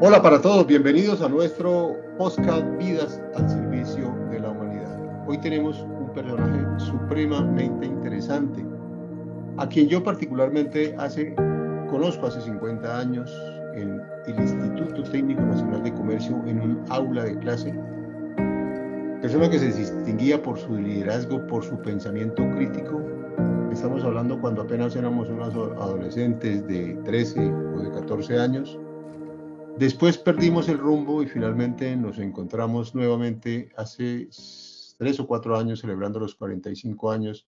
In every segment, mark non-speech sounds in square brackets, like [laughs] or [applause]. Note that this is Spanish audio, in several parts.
Hola para todos, bienvenidos a nuestro podcast Vidas al Servicio de la Humanidad. Hoy tenemos un personaje supremamente interesante, a quien yo particularmente conozco hace 50 años en el Instituto Técnico Nacional de Comercio en un aula de clase. Persona que se distinguía por su liderazgo, por su pensamiento crítico. Estamos hablando cuando apenas éramos unos adolescentes de 13 o de 14 años Después perdimos el rumbo y finalmente nos encontramos nuevamente hace tres o cuatro años celebrando los 45 años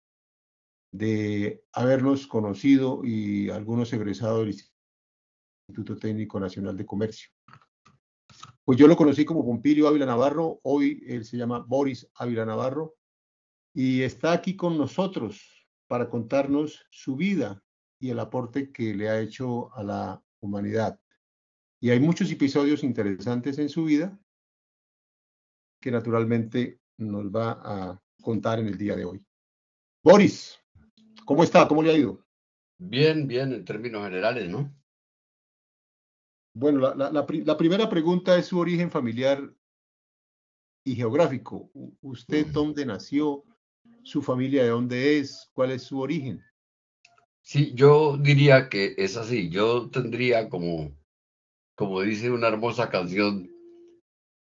de habernos conocido y algunos egresados del Instituto Técnico Nacional de Comercio. Pues yo lo conocí como Pompilio Ávila Navarro, hoy él se llama Boris Ávila Navarro y está aquí con nosotros para contarnos su vida y el aporte que le ha hecho a la humanidad. Y hay muchos episodios interesantes en su vida que naturalmente nos va a contar en el día de hoy. Boris, ¿cómo está? ¿Cómo le ha ido? Bien, bien, en términos generales, ¿no? Bueno, la, la, primera pregunta es su origen familiar y geográfico. ¿Usted dónde nació? ¿Su familia de dónde es? ¿Cuál es su origen? Sí, yo diría que es así. Yo tendría como como dice una hermosa canción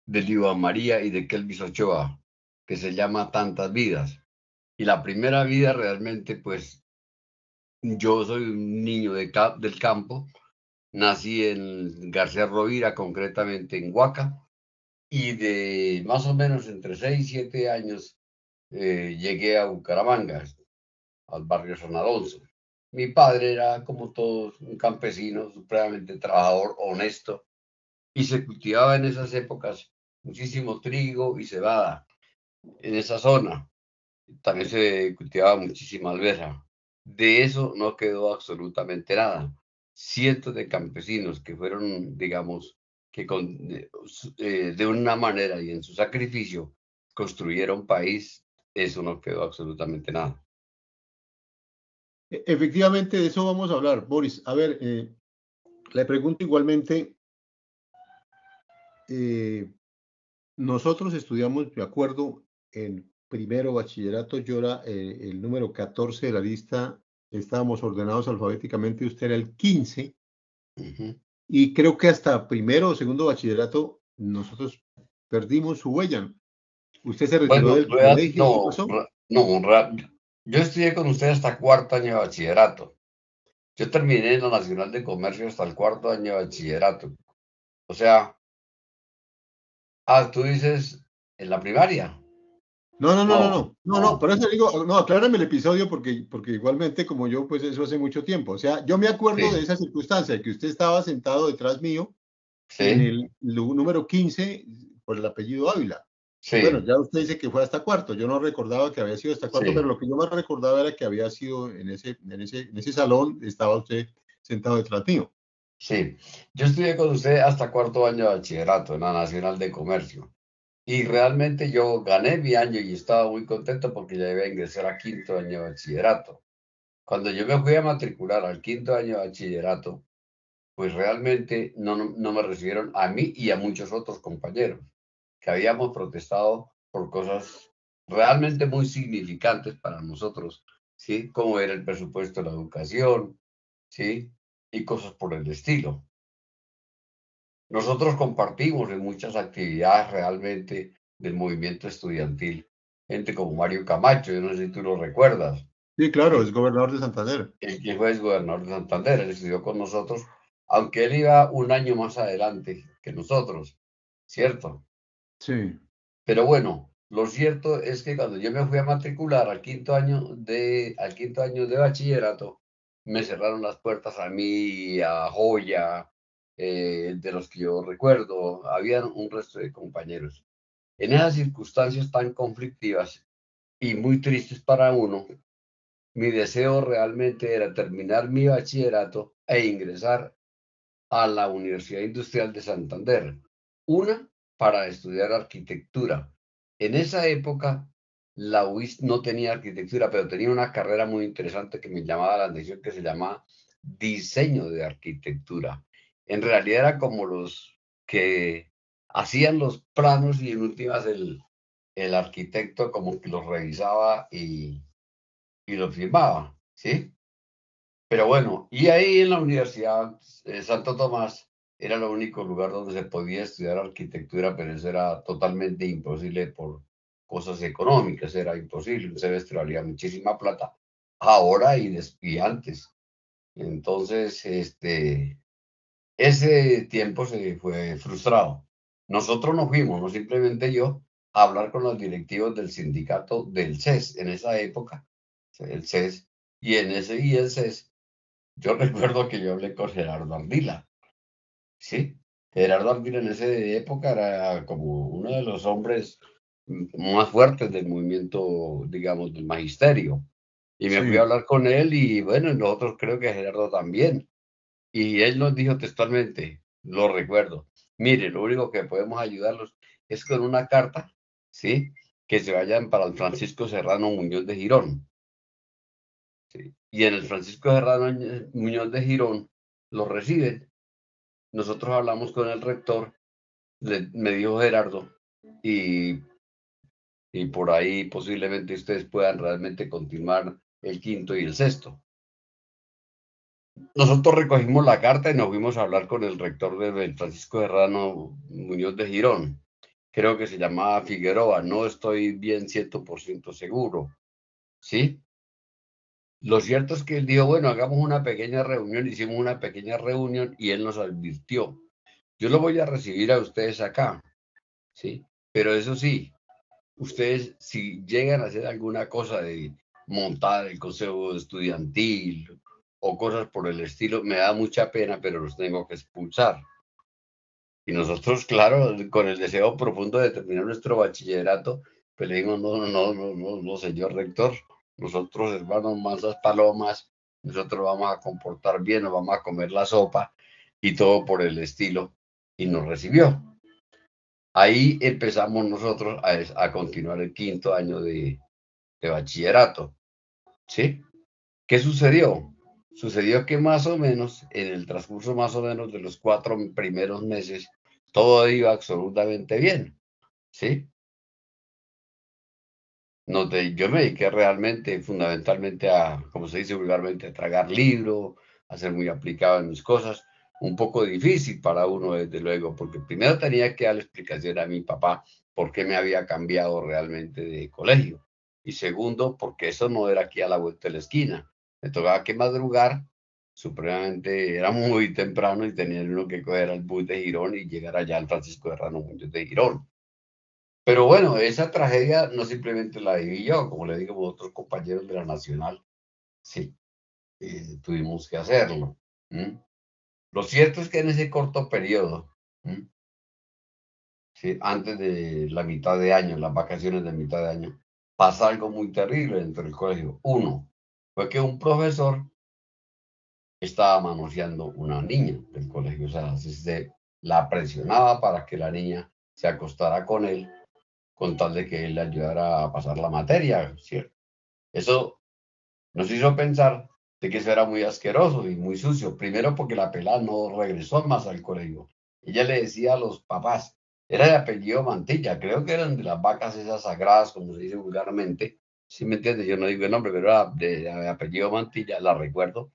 de Iván María y de Kelvis Ochoa, que se llama Tantas Vidas. Y la primera vida realmente, pues, yo soy un niño de, del campo, nací en García Rovira, concretamente en Huaca, y de más o menos entre 6 y 7 años eh, llegué a Bucaramanga, al barrio San Alonso. Mi padre era, como todos, un campesino supremamente trabajador, honesto, y se cultivaba en esas épocas muchísimo trigo y cebada en esa zona. También se cultivaba muchísima alberja. De eso no quedó absolutamente nada. Cientos de campesinos que fueron, digamos, que con, eh, de una manera y en su sacrificio construyeron país, eso no quedó absolutamente nada. E, efectivamente, de eso vamos a hablar. Boris, a ver, eh, le pregunto igualmente, eh, nosotros estudiamos, de acuerdo, en primero bachillerato, yo era eh, el número 14 de la lista, estábamos ordenados alfabéticamente, usted era el 15, y creo que hasta primero o segundo bachillerato nosotros perdimos su huella. ¿Usted se retiró del colegio? No, no, yo estudié con usted hasta cuarto año de bachillerato. Yo terminé en la Nacional de Comercio hasta el cuarto año de bachillerato. O sea, ah, tú dices en la primaria. No, no, no, no, no, no, no, por eso digo, no, aclárame el episodio porque, porque igualmente como yo, pues eso hace mucho tiempo. O sea, yo me acuerdo de esa circunstancia, de que usted estaba sentado detrás mío en el número 15 por el apellido Ávila. Bueno, ya usted dice que fue hasta cuarto. Yo no recordaba que había sido hasta cuarto, pero lo que yo más recordaba era que había sido en ese, en ese, en ese salón, estaba usted sentado detrás mío. Sí, yo estudié con usted hasta cuarto año de bachillerato en la Nacional de Comercio. Y realmente yo gané mi año y estaba muy contento porque ya iba a ingresar a quinto año de bachillerato. Cuando yo me fui a matricular al quinto año de bachillerato, pues realmente no, no me recibieron a mí y a muchos otros compañeros que habíamos protestado por cosas realmente muy significantes para nosotros, ¿sí? Como era el presupuesto de la educación, ¿sí? Y cosas por el estilo. Nosotros compartimos en muchas actividades realmente del movimiento estudiantil, gente como Mario Camacho, yo no sé si tú lo recuerdas. Sí, claro, es gobernador de Santander. El que fue gobernador de Santander, él estudió con nosotros, aunque él iba un año más adelante que nosotros, ¿cierto? Sí. Pero bueno, lo cierto es que cuando yo me fui a matricular al quinto año de, al quinto año de bachillerato, me cerraron las puertas a mí, a Joya, eh, de los que yo recuerdo, había un resto de compañeros. En esas circunstancias tan conflictivas y muy tristes para uno, mi deseo realmente era terminar mi bachillerato e ingresar a la Universidad Industrial de Santander. Una, para estudiar arquitectura. En esa época, la UIS no tenía arquitectura, pero tenía una carrera muy interesante que me llamaba la atención, que se llama diseño de arquitectura. En realidad era como los que hacían los planos y en últimas el, el arquitecto como que los revisaba y, y los firmaba, ¿sí? Pero bueno, y ahí en la Universidad de Santo Tomás era el único lugar donde se podía estudiar arquitectura, pero eso era totalmente imposible por cosas económicas, era imposible, un semestre valía muchísima plata, ahora y, y antes. Entonces, este, ese tiempo se fue frustrado. Nosotros no fuimos, no simplemente yo, a hablar con los directivos del sindicato del CES en esa época, el CES, y en ese y el CES, yo [laughs] recuerdo que yo hablé con Gerardo Ardila, ¿sí? Gerardo Ardila en esa época era como uno de los hombres más fuertes del movimiento, digamos, del magisterio. Y me fui a hablar con él y bueno, nosotros creo que Gerardo también. Y él nos dijo textualmente, lo recuerdo, mire, lo único que podemos ayudarlos es con una carta, ¿sí? Que se vayan para el Francisco Serrano Muñoz de Girón. ¿sí? Y en el Francisco Serrano Muñoz de Girón lo reciben. Nosotros hablamos con el rector, me dijo Gerardo, y, y por ahí posiblemente ustedes puedan realmente continuar el quinto y el sexto. Nosotros recogimos la carta y nos fuimos a hablar con el rector de Francisco Herrano Muñoz de Girón. Creo que se llamaba Figueroa, no estoy bien 100% seguro. ¿Sí? Lo cierto es que él dijo, bueno, hagamos una pequeña reunión, hicimos una pequeña reunión y él nos advirtió, yo lo voy a recibir a ustedes acá, ¿sí? Pero eso sí, ustedes si llegan a hacer alguna cosa de montar el consejo estudiantil o cosas por el estilo, me da mucha pena, pero los tengo que expulsar. Y nosotros, claro, con el deseo profundo de terminar nuestro bachillerato, pues le digo, no, no, no, no, no, señor rector, nosotros hermanos masas palomas, nosotros vamos a comportar bien, nos vamos a comer la sopa y todo por el estilo. Y nos recibió. Ahí empezamos nosotros a, a continuar el quinto año de, de bachillerato. ¿Sí? ¿Qué sucedió? Sucedió que más o menos, en el transcurso más o menos de los cuatro primeros meses, todo iba absolutamente bien. ¿Sí? No yo me dediqué realmente, fundamentalmente a, como se dice vulgarmente, a tragar libro, a ser muy aplicado en mis cosas. Un poco difícil para uno, desde luego, porque primero tenía que dar explicación a mi papá por qué me había cambiado realmente de colegio y segundo, porque eso no era aquí a la vuelta de la esquina. Me tocaba que madrugar, supremamente, era muy temprano y tenía uno que coger al bus de Girón y llegar allá al Francisco de Rano de Girón. Pero bueno, esa tragedia no simplemente la viví yo, como le digo a otros compañeros de la Nacional, sí, eh, tuvimos que hacerlo. Lo cierto es que en ese corto periodo, antes de la mitad de año, las vacaciones de mitad de año, pasa algo muy terrible dentro del colegio. Uno, fue que un profesor estaba manoseando una niña del colegio, o sea, se la presionaba para que la niña se acostara con él con tal de que él le ayudara a pasar la materia, ¿cierto? Eso nos hizo pensar de que eso era muy asqueroso y muy sucio. Primero porque la pelada no regresó más al colegio. Ella le decía a los papás, era de apellido Mantilla, creo que eran de las vacas esas sagradas, como se dice vulgarmente. Si me entiendes, yo no digo el nombre, pero era de, apellido Mantilla, la recuerdo.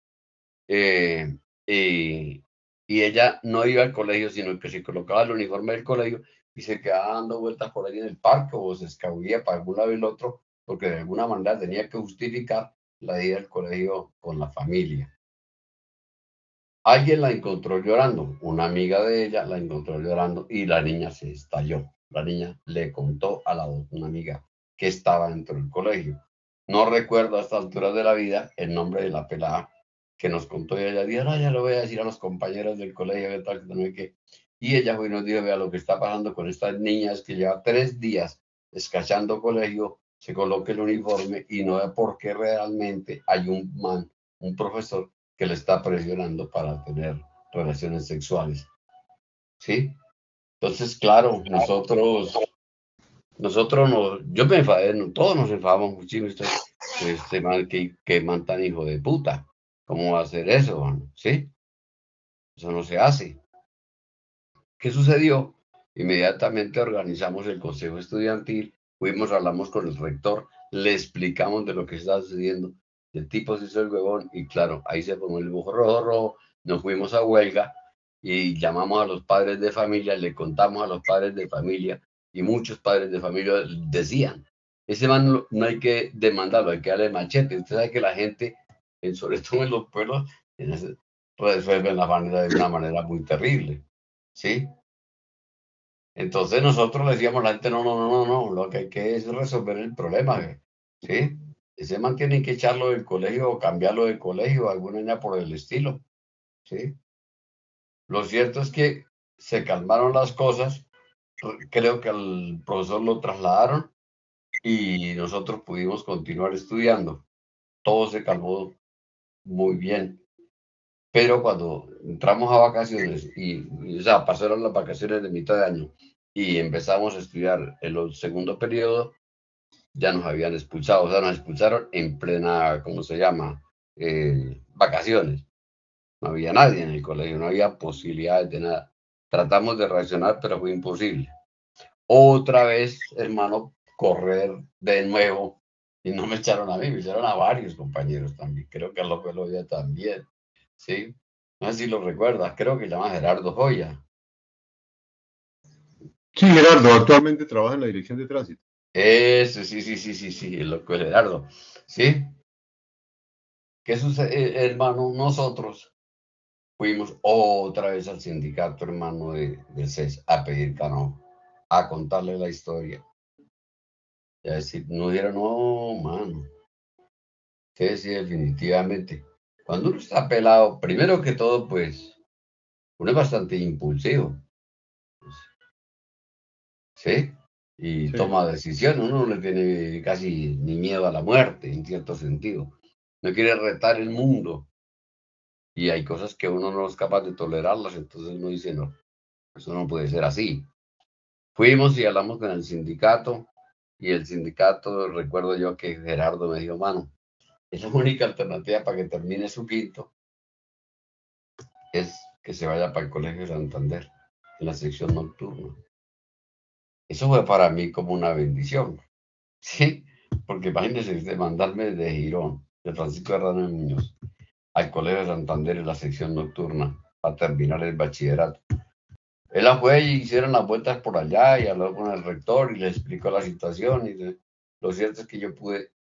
Eh, y, ella no iba al colegio, sino que se colocaba el uniforme del colegio y se quedaba dando vueltas por ahí en el parque o se escabullía para algún lado y el otro, porque de alguna manera tenía que justificar la ida al colegio con la familia. Alguien la encontró llorando, una amiga de ella la encontró llorando y la niña se estalló. La niña le contó a la una amiga que estaba dentro del colegio. No recuerdo a esta altura de la vida el nombre de la pelada que nos contó y ella dijo, no, ya lo voy a decir a los compañeros del colegio, que tal, que Y ella fue y nos dijo, vea lo que está pasando con estas niñas que lleva tres días escachando colegio, se coloque el uniforme y no ve por qué realmente hay un man, un profesor que le está presionando para tener relaciones sexuales. ¿Sí? Entonces, claro, nosotros, nosotros no, yo me enfadé, todos nos enfadamos muchísimo, este, este man que, que man hijo de puta, ¿cómo va a hacer eso? ¿Sí? Eso no se hace. ¿Qué sucedió? Inmediatamente organizamos el consejo estudiantil, fuimos, hablamos con el rector, le explicamos de lo que estaba sucediendo. El tipo se hizo el huevón y claro, ahí se ponía el bujo rojo, rojo, nos fuimos a huelga y llamamos a los padres de familia, le contamos a los padres de familia y muchos padres de familia decían, ese man no hay que demandarlo, hay que darle machete. Usted sabe que la gente, sobre todo en los pueblos, resuelven la manera de una manera muy terrible, ¿sí? Entonces nosotros le decíamos a la gente, no, no, no, no, no, lo que hay que es resolver el problema, ¿sí? Ese man tiene que echarlo del colegio o cambiarlo del colegio, alguna niña por el estilo, ¿sí? Lo cierto es que se calmaron las cosas, creo que al profesor lo trasladaron y nosotros pudimos continuar estudiando. Todo se calmó muy bien. Pero cuando entramos a vacaciones y, o sea, pasaron las vacaciones de mitad de año y empezamos a estudiar el segundo periodo, ya nos habían expulsado, o sea, nos expulsaron en plena, ¿cómo se llama? Eh, vacaciones. No había nadie en el colegio, no había posibilidades de nada. Tratamos de reaccionar, pero fue imposible. Otra vez, hermano, correr de nuevo y no me echaron a mí, me echaron a varios compañeros también. Creo que a López Loya también. ¿Sí? No sé si lo recuerdas, creo que se llama Gerardo Joya. Sí, Gerardo, actualmente trabaja en la dirección de tránsito. Eso, sí, sí, sí, sí, sí, el loco Gerardo, ¿sí? ¿Qué sucede, eh, hermano? Nosotros fuimos otra vez al sindicato, hermano, de, de CES a pedir cano, a contarle la historia. Y a decir, no diera, no, mano. Sí, sí, definitivamente. Cuando uno está pelado, primero que todo, pues, uno es bastante impulsivo. ¿Sí? Y toma decisiones, uno no le tiene casi ni miedo a la muerte, en cierto sentido. No quiere retar el mundo. Y hay cosas que uno no es capaz de tolerarlas, entonces uno dice, no, eso no puede ser así. Fuimos y hablamos con el sindicato, y el sindicato, recuerdo yo que Gerardo me dijo, mano, es la única alternativa para que termine su quinto, es que se vaya para el Colegio Santander, en la sección nocturna. Eso fue para mí como una bendición, [laughs] ¿sí? Porque imagínense mandarme de Girón, de Francisco Hernández Muñoz, al Colegio Santander en la sección nocturna, para terminar el bachillerato. Él fue y hicieron las vueltas por allá y habló con el rector y le explicó la situación. Y lo cierto es que yo pude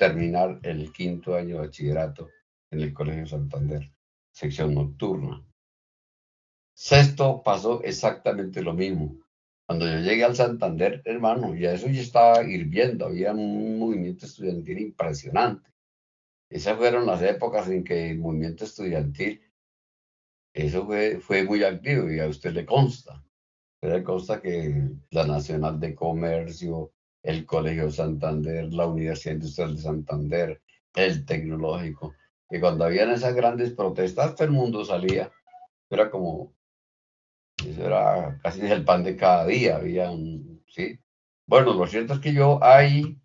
terminar el quinto año de bachillerato en el Colegio Santander, sección nocturna. Sexto pasó exactamente lo mismo. Cuando yo llegué al Santander, hermano, ya eso ya estaba hirviendo, había un movimiento estudiantil impresionante. Esas fueron las épocas en que el movimiento estudiantil, eso fue, fue muy activo y a usted le consta. A usted le consta que la Nacional de Comercio, el Colegio Santander, la Universidad Industrial de Santander, el Tecnológico, que cuando habían esas grandes protestas, todo el mundo salía. Era como, eso era casi el pan de cada día, había un, ¿sí? Bueno, lo cierto es que yo ahí,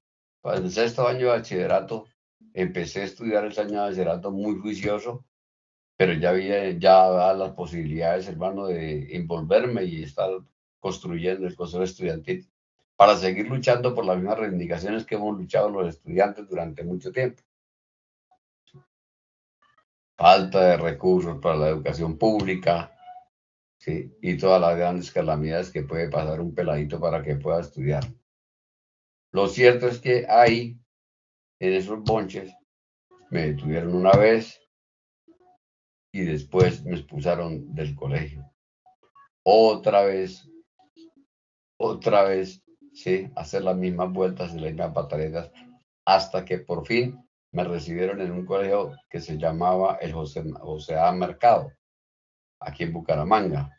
en el sexto año de bachillerato, empecé a estudiar el año de bachillerato muy juicioso, pero ya había ya las posibilidades, hermano, de envolverme y estar construyendo el consejo estudiantil para seguir luchando por las mismas reivindicaciones que hemos luchado los estudiantes durante mucho tiempo. Falta de recursos para la educación pública, ¿sí? y todas las grandes calamidades que puede pasar un peladito para que pueda estudiar. Lo cierto es que ahí, en esos bonches, me detuvieron una vez y después me expulsaron del colegio. Otra vez, otra vez ¿sí? hacer las mismas vueltas y las mismas pataletas, hasta que por fin me recibieron en un colegio que se llamaba el José, José A. Mercado, aquí en Bucaramanga.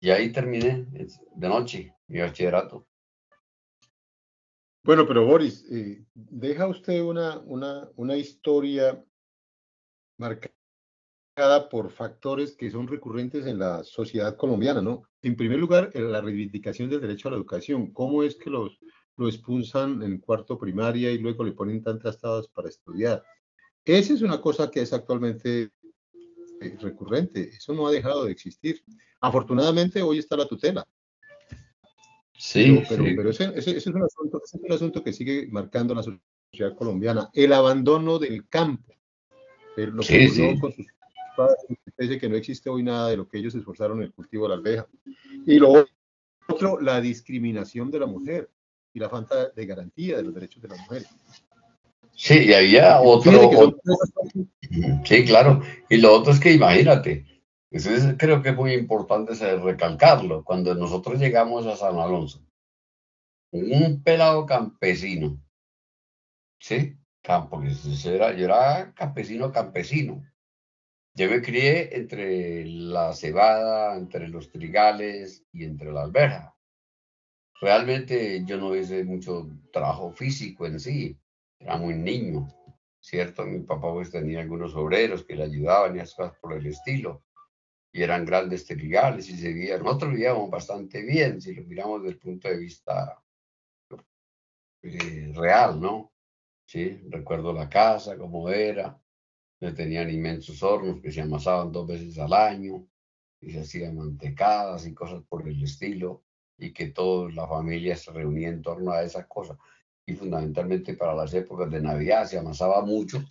Y ahí terminé de noche mi bachillerato. Bueno, pero Boris, eh, deja usted una, una, una historia marcada por factores que son recurrentes en la sociedad colombiana, ¿no? En primer lugar, la reivindicación del derecho a la educación. ¿Cómo es que los, lo expulsan en cuarto primaria y luego le ponen tantas tablas para estudiar? Esa es una cosa que es actualmente recurrente. Eso no ha dejado de existir. Afortunadamente hoy está la tutela. Sí, pero, pero, ese, es un asunto, ese, es un asunto, que sigue marcando la sociedad colombiana. El abandono del campo. Lo que sí, con sus padres, que no existe hoy nada de lo que ellos esforzaron en el cultivo de la alveja. Y lo otro, la discriminación de la mujer y la falta de garantía de los derechos de la mujer. Sí, y había otro, Sí, claro. Y lo otro es que imagínate, eso creo que es muy importante recalcarlo. Cuando nosotros llegamos a San Alonso, un pelado campesino, ¿sí? Campo, yo era, yo era campesino, campesino. Yo me crié entre la cebada, entre los trigales y entre la alberja. Realmente yo no hice mucho trabajo físico en sí, era muy niño, ¿cierto? Mi papá pues tenía algunos obreros que le ayudaban y cosas por el estilo, y eran grandes trigales y seguían. Nosotros vivíamos bastante bien, si lo miramos desde el punto de vista eh, real, ¿no? Sí, recuerdo la casa, cómo era, tenían inmensos hornos que se amasaban dos veces al año y se hacían mantecadas y cosas por el estilo y que toda la familia se reunía en torno a esas cosas y fundamentalmente para las épocas de Navidad, se amasaba mucho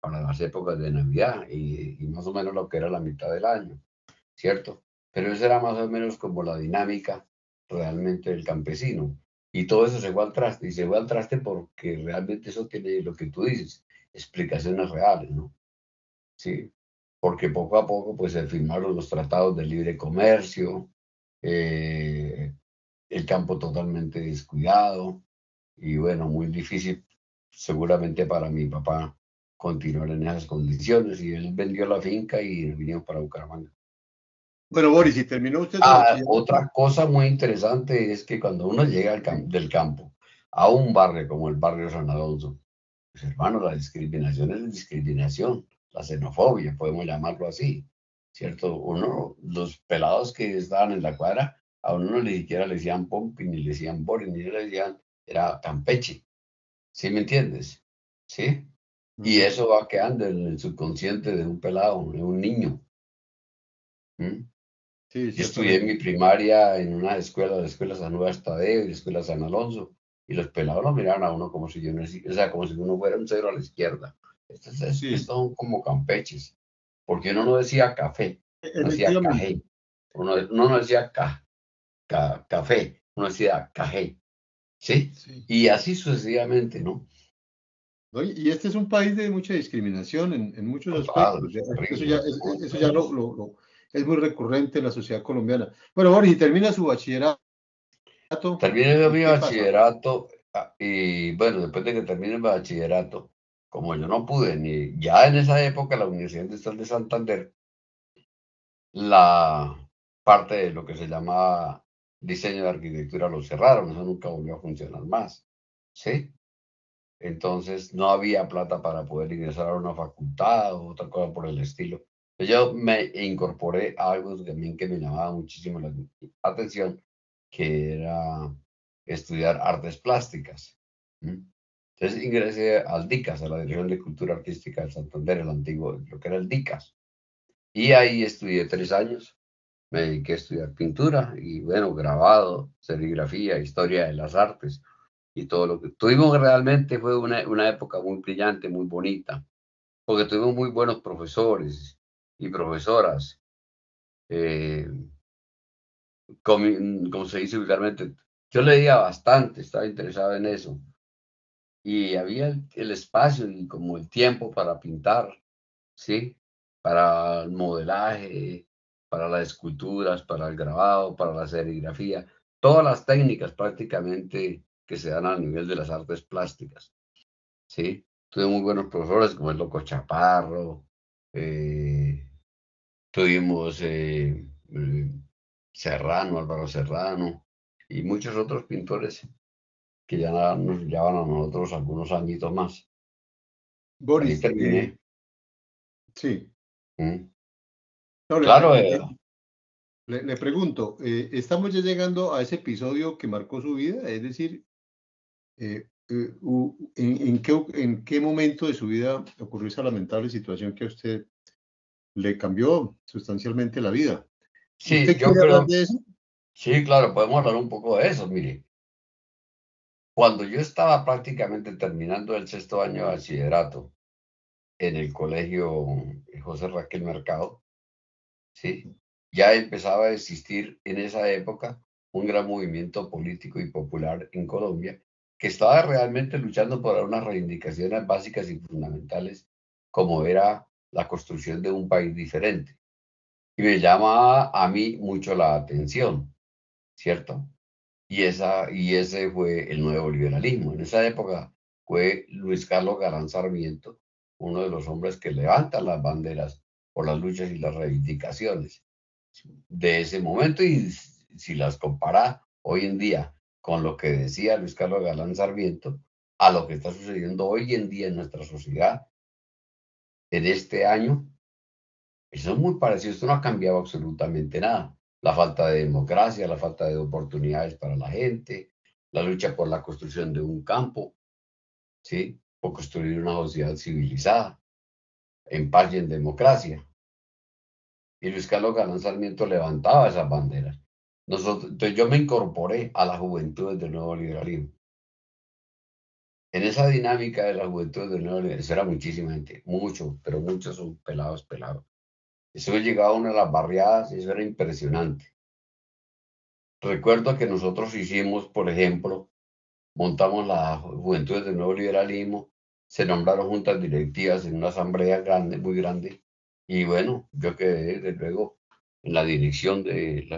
para las épocas de Navidad y, más o menos lo que era la mitad del año, ¿cierto? Pero esa era más o menos como la dinámica realmente del campesino. Y todo eso se fue al traste, y se fue al traste porque realmente eso tiene lo que tú dices, explicaciones reales, ¿no? Sí, porque poco a poco pues se firmaron los tratados de libre comercio, eh, el campo totalmente descuidado, y bueno, muy difícil seguramente para mi papá continuar en esas condiciones y él vendió la finca y vinimos para Bucaramanga. Bueno, Boris, y terminó usted. Ah, otra cosa muy interesante es que cuando uno llega del campo a un barrio como el barrio San Alonso, pues hermano, la discriminación es discriminación, la xenofobia, podemos llamarlo así, ¿cierto? Uno, los pelados que estaban en la cuadra, a uno no ni siquiera le decían Pompi, ni le decían Boris, ni le decían era Campeche. ¿Sí me entiendes? ¿Sí? Y eso va quedando en el subconsciente de un pelado, de un niño. ¿Mm? Sí, Yo estudié mi primaria en una escuela, la escuela San Luis Tadeo y la escuela San Alonso, y los pelados lo miraban a uno como si yo no, o sea, como si uno fuera un cero a la izquierda. Estos, son como campeches, porque uno no decía café, no decía café, uno, no decía ca, café, uno decía café. ¿sí? Y así sucesivamente, ¿no? Y este es un país de mucha discriminación en, muchos aspectos. eso ya, eso ya lo, es muy recurrente en la sociedad colombiana. Bueno, Boris, y termina su bachillerato. Termina mi bachillerato ah, y bueno, después de que termine el bachillerato, como yo no pude ni ya en esa época la Universidad Industrial de Santander, la parte de lo que se llama diseño de arquitectura lo cerraron, eso nunca volvió a funcionar más, ¿sí? Entonces no había plata para poder ingresar a una facultad o otra cosa por el estilo. Yo me incorporé a algo también que me llamaba muchísimo la atención, que era estudiar artes plásticas. Entonces ingresé al DICAS, a la Dirección de Cultura Artística de Santander, el antiguo, lo que era el DICAS. Y ahí estudié tres años me dediqué a estudiar pintura y bueno, grabado, serigrafía, historia de las artes y todo lo que tuvimos realmente fue una, una época muy brillante, muy bonita, porque tuvimos muy buenos profesores y profesoras. Eh, como, se dice vulgarmente, yo leía bastante, estaba interesado en eso. Y había el, espacio y como el tiempo para pintar, ¿sí? Para el modelaje, para las esculturas, para el grabado, para la serigrafía, todas las técnicas prácticamente que se dan a nivel de las artes plásticas. ¿sí? Tuve muy buenos profesores como el Loco Chaparro, eh, tuvimos eh, eh, Serrano, Álvaro Serrano y muchos otros pintores que ya nos llevaban a nosotros algunos añitos más. Boris, terminé. sí. ¿Mm? claro. Eh, le, pregunto, eh, estamos ya llegando a ese episodio que marcó su vida, es decir, eh, en, qué, ¿en qué momento de su vida ocurrió esa lamentable situación que a usted le cambió sustancialmente la vida. Sí, yo creo. De eso? Sí, claro, podemos hablar un poco de eso. Mire, cuando yo estaba prácticamente terminando el sexto año de bachillerato en el colegio José Raquel Mercado, ¿sí? ya empezaba a existir en esa época un gran movimiento político y popular en Colombia que estaba realmente luchando por unas reivindicaciones básicas y fundamentales como era la construcción de un país diferente. Y me llama a mí mucho la atención, ¿cierto? Y, esa, y ese fue el nuevo liberalismo. En esa época fue Luis Carlos Galán Sarmiento, uno de los hombres que levantan las banderas por las luchas y las reivindicaciones de ese momento y si las compara hoy en día con lo que decía Luis Carlos Galán Sarmiento, a lo que está sucediendo hoy en día en nuestra sociedad, en este año, eso es muy parecido, esto no ha cambiado absolutamente nada. La falta de democracia, la falta de oportunidades para la gente, la lucha por la construcción de un campo, ¿sí? Por construir una sociedad civilizada, en paz y en democracia. Y Luis Carlos Galán Sarmiento levantaba esas banderas. Nosotros, entonces yo me incorporé a la juventud del nuevo liberalismo en esa dinámica de la juventud de nuevo eso era muchísima gente, mucho, pero muchos son pelados, pelados. Eso llegaba a una de las barriadas y eso era impresionante. Recuerdo que nosotros hicimos, por ejemplo, montamos la juventud del nuevo liberalismo, se nombraron juntas directivas en una asamblea grande, muy grande, y bueno, yo quedé desde luego en la dirección de,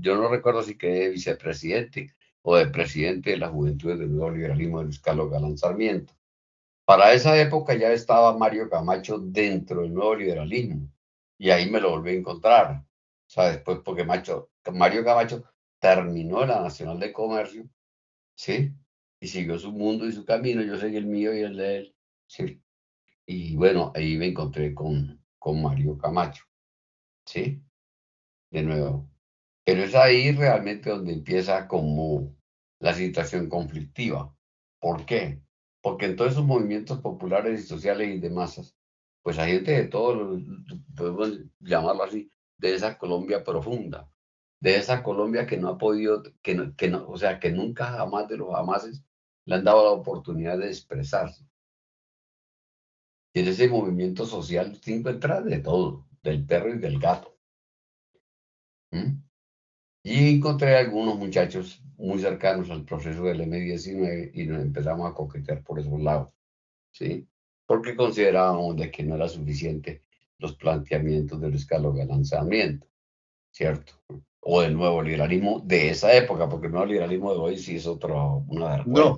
yo no recuerdo si quedé vicepresidente o de presidente de la Juventud del Nuevo Liberalismo de Luis Carlos Galán Sarmiento. Para esa época ya estaba Mario Camacho dentro del Nuevo Liberalismo y ahí me lo volví a encontrar. O sea, después porque Macho, Mario Camacho terminó la Nacional de Comercio, ¿sí? Y siguió su mundo y su camino, yo seguí el mío y el de él, ¿sí? Y bueno, ahí me encontré con, con Mario Camacho, ¿sí? De nuevo, pero es ahí realmente donde empieza como la situación conflictiva. ¿Por qué? Porque en todos esos movimientos populares y sociales y de masas, pues hay gente de todo, podemos llamarlo así, de esa Colombia profunda, de esa Colombia que no ha podido, que no, que no, o sea, que nunca jamás de los jamases le han dado la oportunidad de expresarse. Y en ese movimiento social se encuentra de todo, del perro y del gato. ¿Mm? Y encontré algunos muchachos muy cercanos al proceso del M19 y nos empezamos a coquetear por esos lados, ¿sí? Porque considerábamos de que no era suficiente los planteamientos del escalo de lanzamiento, ¿cierto? O del nuevo liberalismo de esa época, porque el nuevo liberalismo de hoy sí es otro, una de No,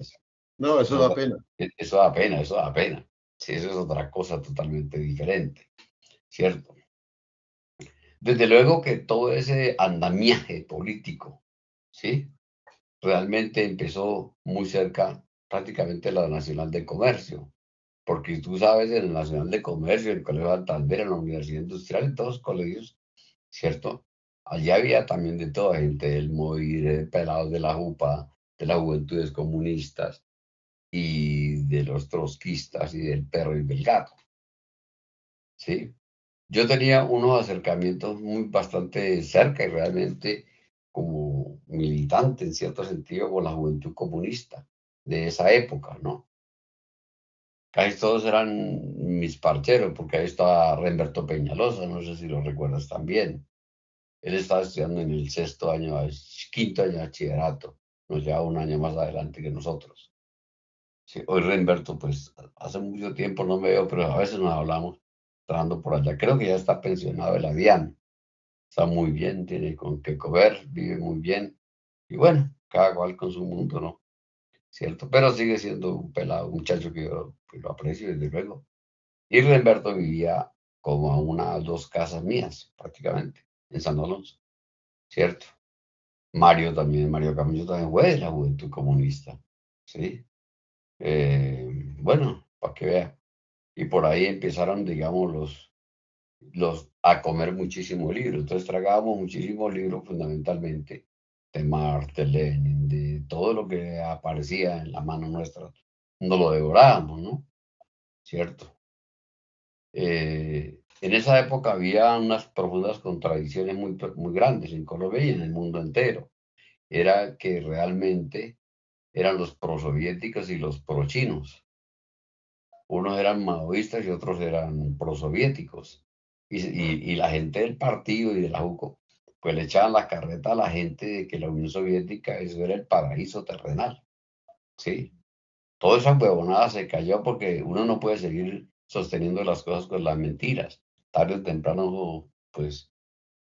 no, eso da pena. Eso da pena, eso da pena. Sí, eso es otra cosa totalmente diferente, ¿cierto? Desde luego que todo ese andamiaje político, ¿sí? Realmente empezó muy cerca prácticamente la Nacional de Comercio, porque tú sabes, en la Nacional de Comercio, en el Colegio de Altamira, en la Universidad Industrial, en todos los colegios, ¿cierto? Allí había también de toda gente, del MOIR, de pelados de la JUPA, de las juventudes comunistas y de los trotskistas y del perro y del gato. ¿Sí? yo tenía unos acercamientos muy bastante cerca y realmente como militante en cierto sentido con la juventud comunista de esa época, ¿no? Casi todos eran mis parcheros, porque ahí estaba Remberto Peñalosa, no sé si lo recuerdas también. Él estaba estudiando en el sexto año, quinto año de bachillerato, nos lleva un año más adelante que nosotros. Sí, hoy Remberto, pues hace mucho tiempo no me veo, pero a veces nos hablamos trabajando por allá. Creo que ya está pensionado el avián. Está muy bien, tiene con qué comer, vive muy bien. Y bueno, cada cual con su mundo, ¿no? ¿Cierto? Pero sigue siendo un pelado, un muchacho que yo pues, lo aprecio desde luego. Y Remberto vivía como a una dos casas mías, prácticamente, en San Alonso. ¿Cierto? Mario también, Mario Camillo también fue de la juventud comunista. ¿Sí? Eh, bueno, para que vea y por ahí empezaron, digamos, los, los a comer muchísimos libros. Entonces tragábamos muchísimos libros fundamentalmente de Marte, Lenin, de todo lo que aparecía en la mano nuestra. No lo devorábamos, ¿no? ¿Cierto? Eh, en esa época había unas profundas contradicciones muy, muy grandes en Colombia y en el mundo entero. Era que realmente eran los prosoviéticos y los prochinos. Unos eran maoístas y otros eran prosoviéticos. Y, y, la gente del partido y de la JUCO, pues le echaban la carreta a la gente de que la Unión Soviética eso era el paraíso terrenal. Sí. Toda esa huevonada se cayó porque uno no puede seguir sosteniendo las cosas con las mentiras. Tarde o temprano, pues,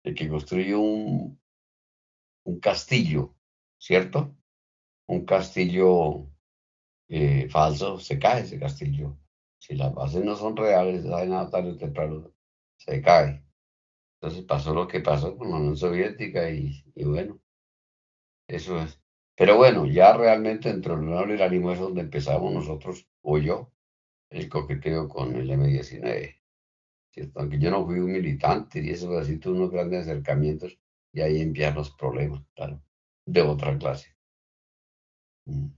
el que construye un, un castillo, ¿cierto? Un castillo eh, falso, se cae ese castillo. Si las bases no son reales, tarde o temprano se cae. Entonces pasó lo que pasó con la Unión Soviética y, bueno, eso es. Pero bueno, ya realmente dentro del neoliberalismo es donde empezamos nosotros, o yo, el coqueteo con el M19. ¿cierto? Aunque yo no fui un militante y eso así, tuve unos grandes acercamientos y ahí empiezan los problemas, claro, de otra clase. Mm.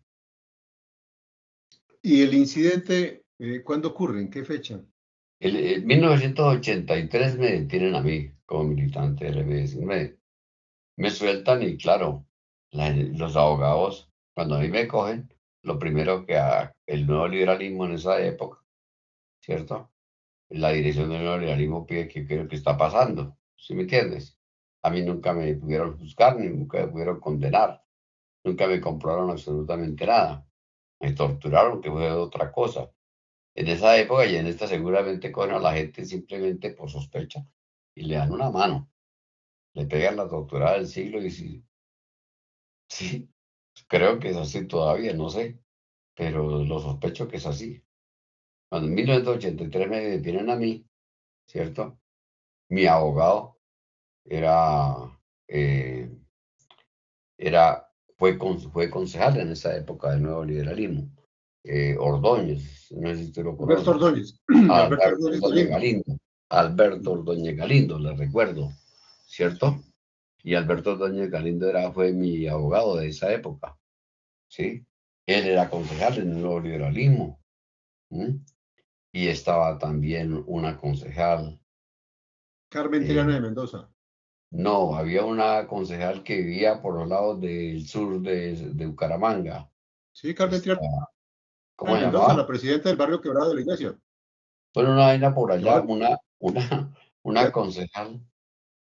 ¿Y el incidente eh, cuándo ocurre? ¿En qué fecha? En 1983 me detienen a mí como militante del M19. Me sueltan y claro, los abogados, cuando a mí me cogen, lo primero que el nuevo liberalismo en esa época, ¿cierto? La dirección del nuevo liberalismo pide que qué que está pasando, ¿sí me entiendes? A mí nunca me pudieron juzgar, ni nunca me pudieron condenar, nunca me comprobaron absolutamente nada. Me torturaron, que fue otra cosa. En esa época y en esta seguramente cogen a la gente simplemente por sospecha y le dan una mano. Le pegan la tortura del siglo y si Sí, creo que es así todavía, no sé, pero lo sospecho que es así. Cuando en 1983 me detienen a mí, ¿cierto? Mi abogado era, eh, era fue, fue concejal en esa época del nuevo liberalismo. Eh, Ordóñez, no sé si te lo Alberto Ordóñez. [clears throat] Alberto Ordóñez Galindo. Alberto Ordóñez Galindo, le recuerdo, ¿cierto? y Alberto Doñez Galindo era, fue mi abogado de esa época. ¿sí? Él era concejal en el nuevo liberalismo. Y estaba también una concejal. Carmen Tirana de eh, Mendoza. No, había una concejal que vivía por los lados del sur de, de Bucaramanga. Sí, Carmen Tirana. ¿Cómo se Mendoza, la presidenta del barrio quebrado de la iglesia. Bueno, una vaina por allá, una, una, [laughs] una concejal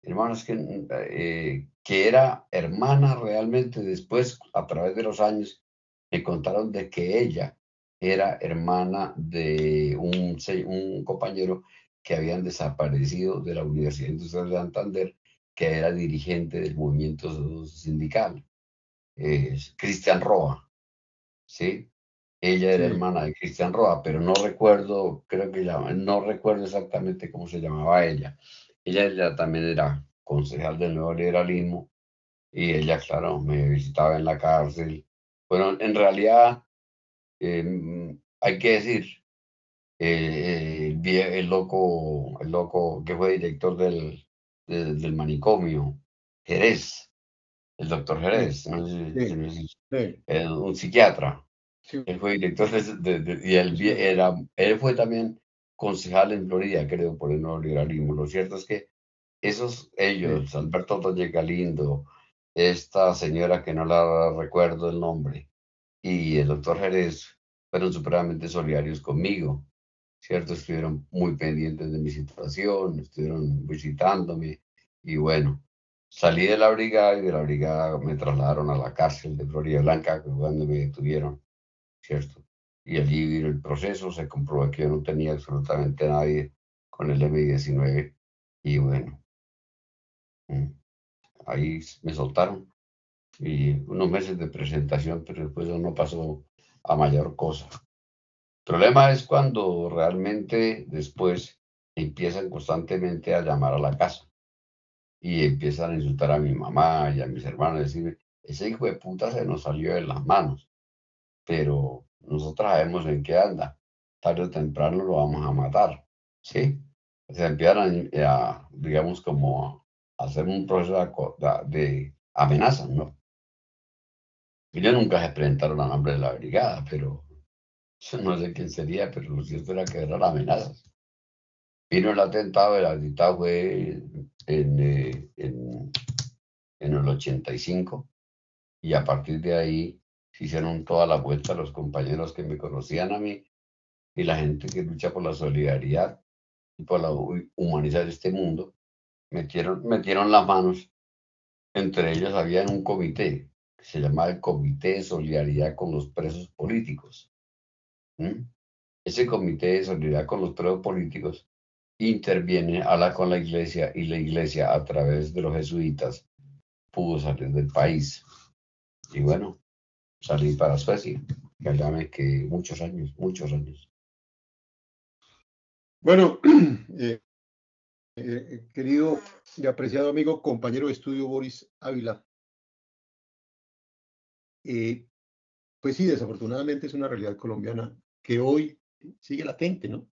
hermanos, que, eh, que era hermana realmente después, a través de los años, me contaron de que ella era hermana de un, un compañero que habían desaparecido de la Universidad Industrial de Santander, que era dirigente del movimiento sindical, Cristian Roa, ¿sí? Ella era hermana de Cristian Roa, pero no recuerdo, creo que no recuerdo exactamente cómo se llamaba ella. Ella, también era concejal del nuevo liberalismo y ella, claro, me visitaba en la cárcel. Bueno, en realidad, em, hay que decir, eh, el, loco, el loco que fue director del, del manicomio, Jerez, el doctor Jerez, un psiquiatra. Él fue director de, y él, era, él fue también concejal en Florida, creo, por el nuevo liberalismo. Lo cierto es que esos, ellos, Alberto Doña Galindo, esta señora que no la recuerdo el nombre, y el doctor Jerez, fueron supremamente solidarios conmigo, ¿cierto? Estuvieron muy pendientes de mi situación, estuvieron visitándome, y bueno, salí de la brigada y de la brigada me trasladaron a la cárcel de Florida Blanca, cuando me detuvieron, ¿cierto? Y allí vino el proceso, se comprobó que yo no tenía absolutamente nadie con el M19, y bueno, mm, ahí me soltaron y unos meses de presentación, pero después no pasó a mayor cosa. El problema es cuando realmente después empiezan constantemente a llamar a la casa y empiezan a insultar a mi mamá y a mis hermanos, decir, ese hijo de puta se nos salió de las manos, pero nosotros sabemos en qué anda, tarde o temprano lo vamos a matar, ¿sí? Se empiezan a, digamos, como a hacer un proceso de, amenaza, ¿no? Ellos nunca se presentaron a nombre de la brigada, pero no sé quién sería, pero lo cierto era que eran amenazas. Vino el atentado, el atentado fue en, eh, en, en el 85 y a partir de ahí se hicieron toda la vuelta los compañeros que me conocían a mí y la gente que lucha por la solidaridad y por la humanidad de este mundo, metieron, metieron las manos. Entre ellos había un comité que se llamaba el Comité de Solidaridad con los Presos Políticos. Ese Comité de Solidaridad con los Presos Políticos interviene a la, con la iglesia y la iglesia a través de los jesuitas pudo salir del país. Y bueno, salí para Suecia, que que muchos años, muchos años. Bueno, [clears throat] eh, eh, querido y apreciado amigo, compañero de estudio Boris Ávila. Eh, pues sí, desafortunadamente es una realidad colombiana que hoy sigue latente, ¿no?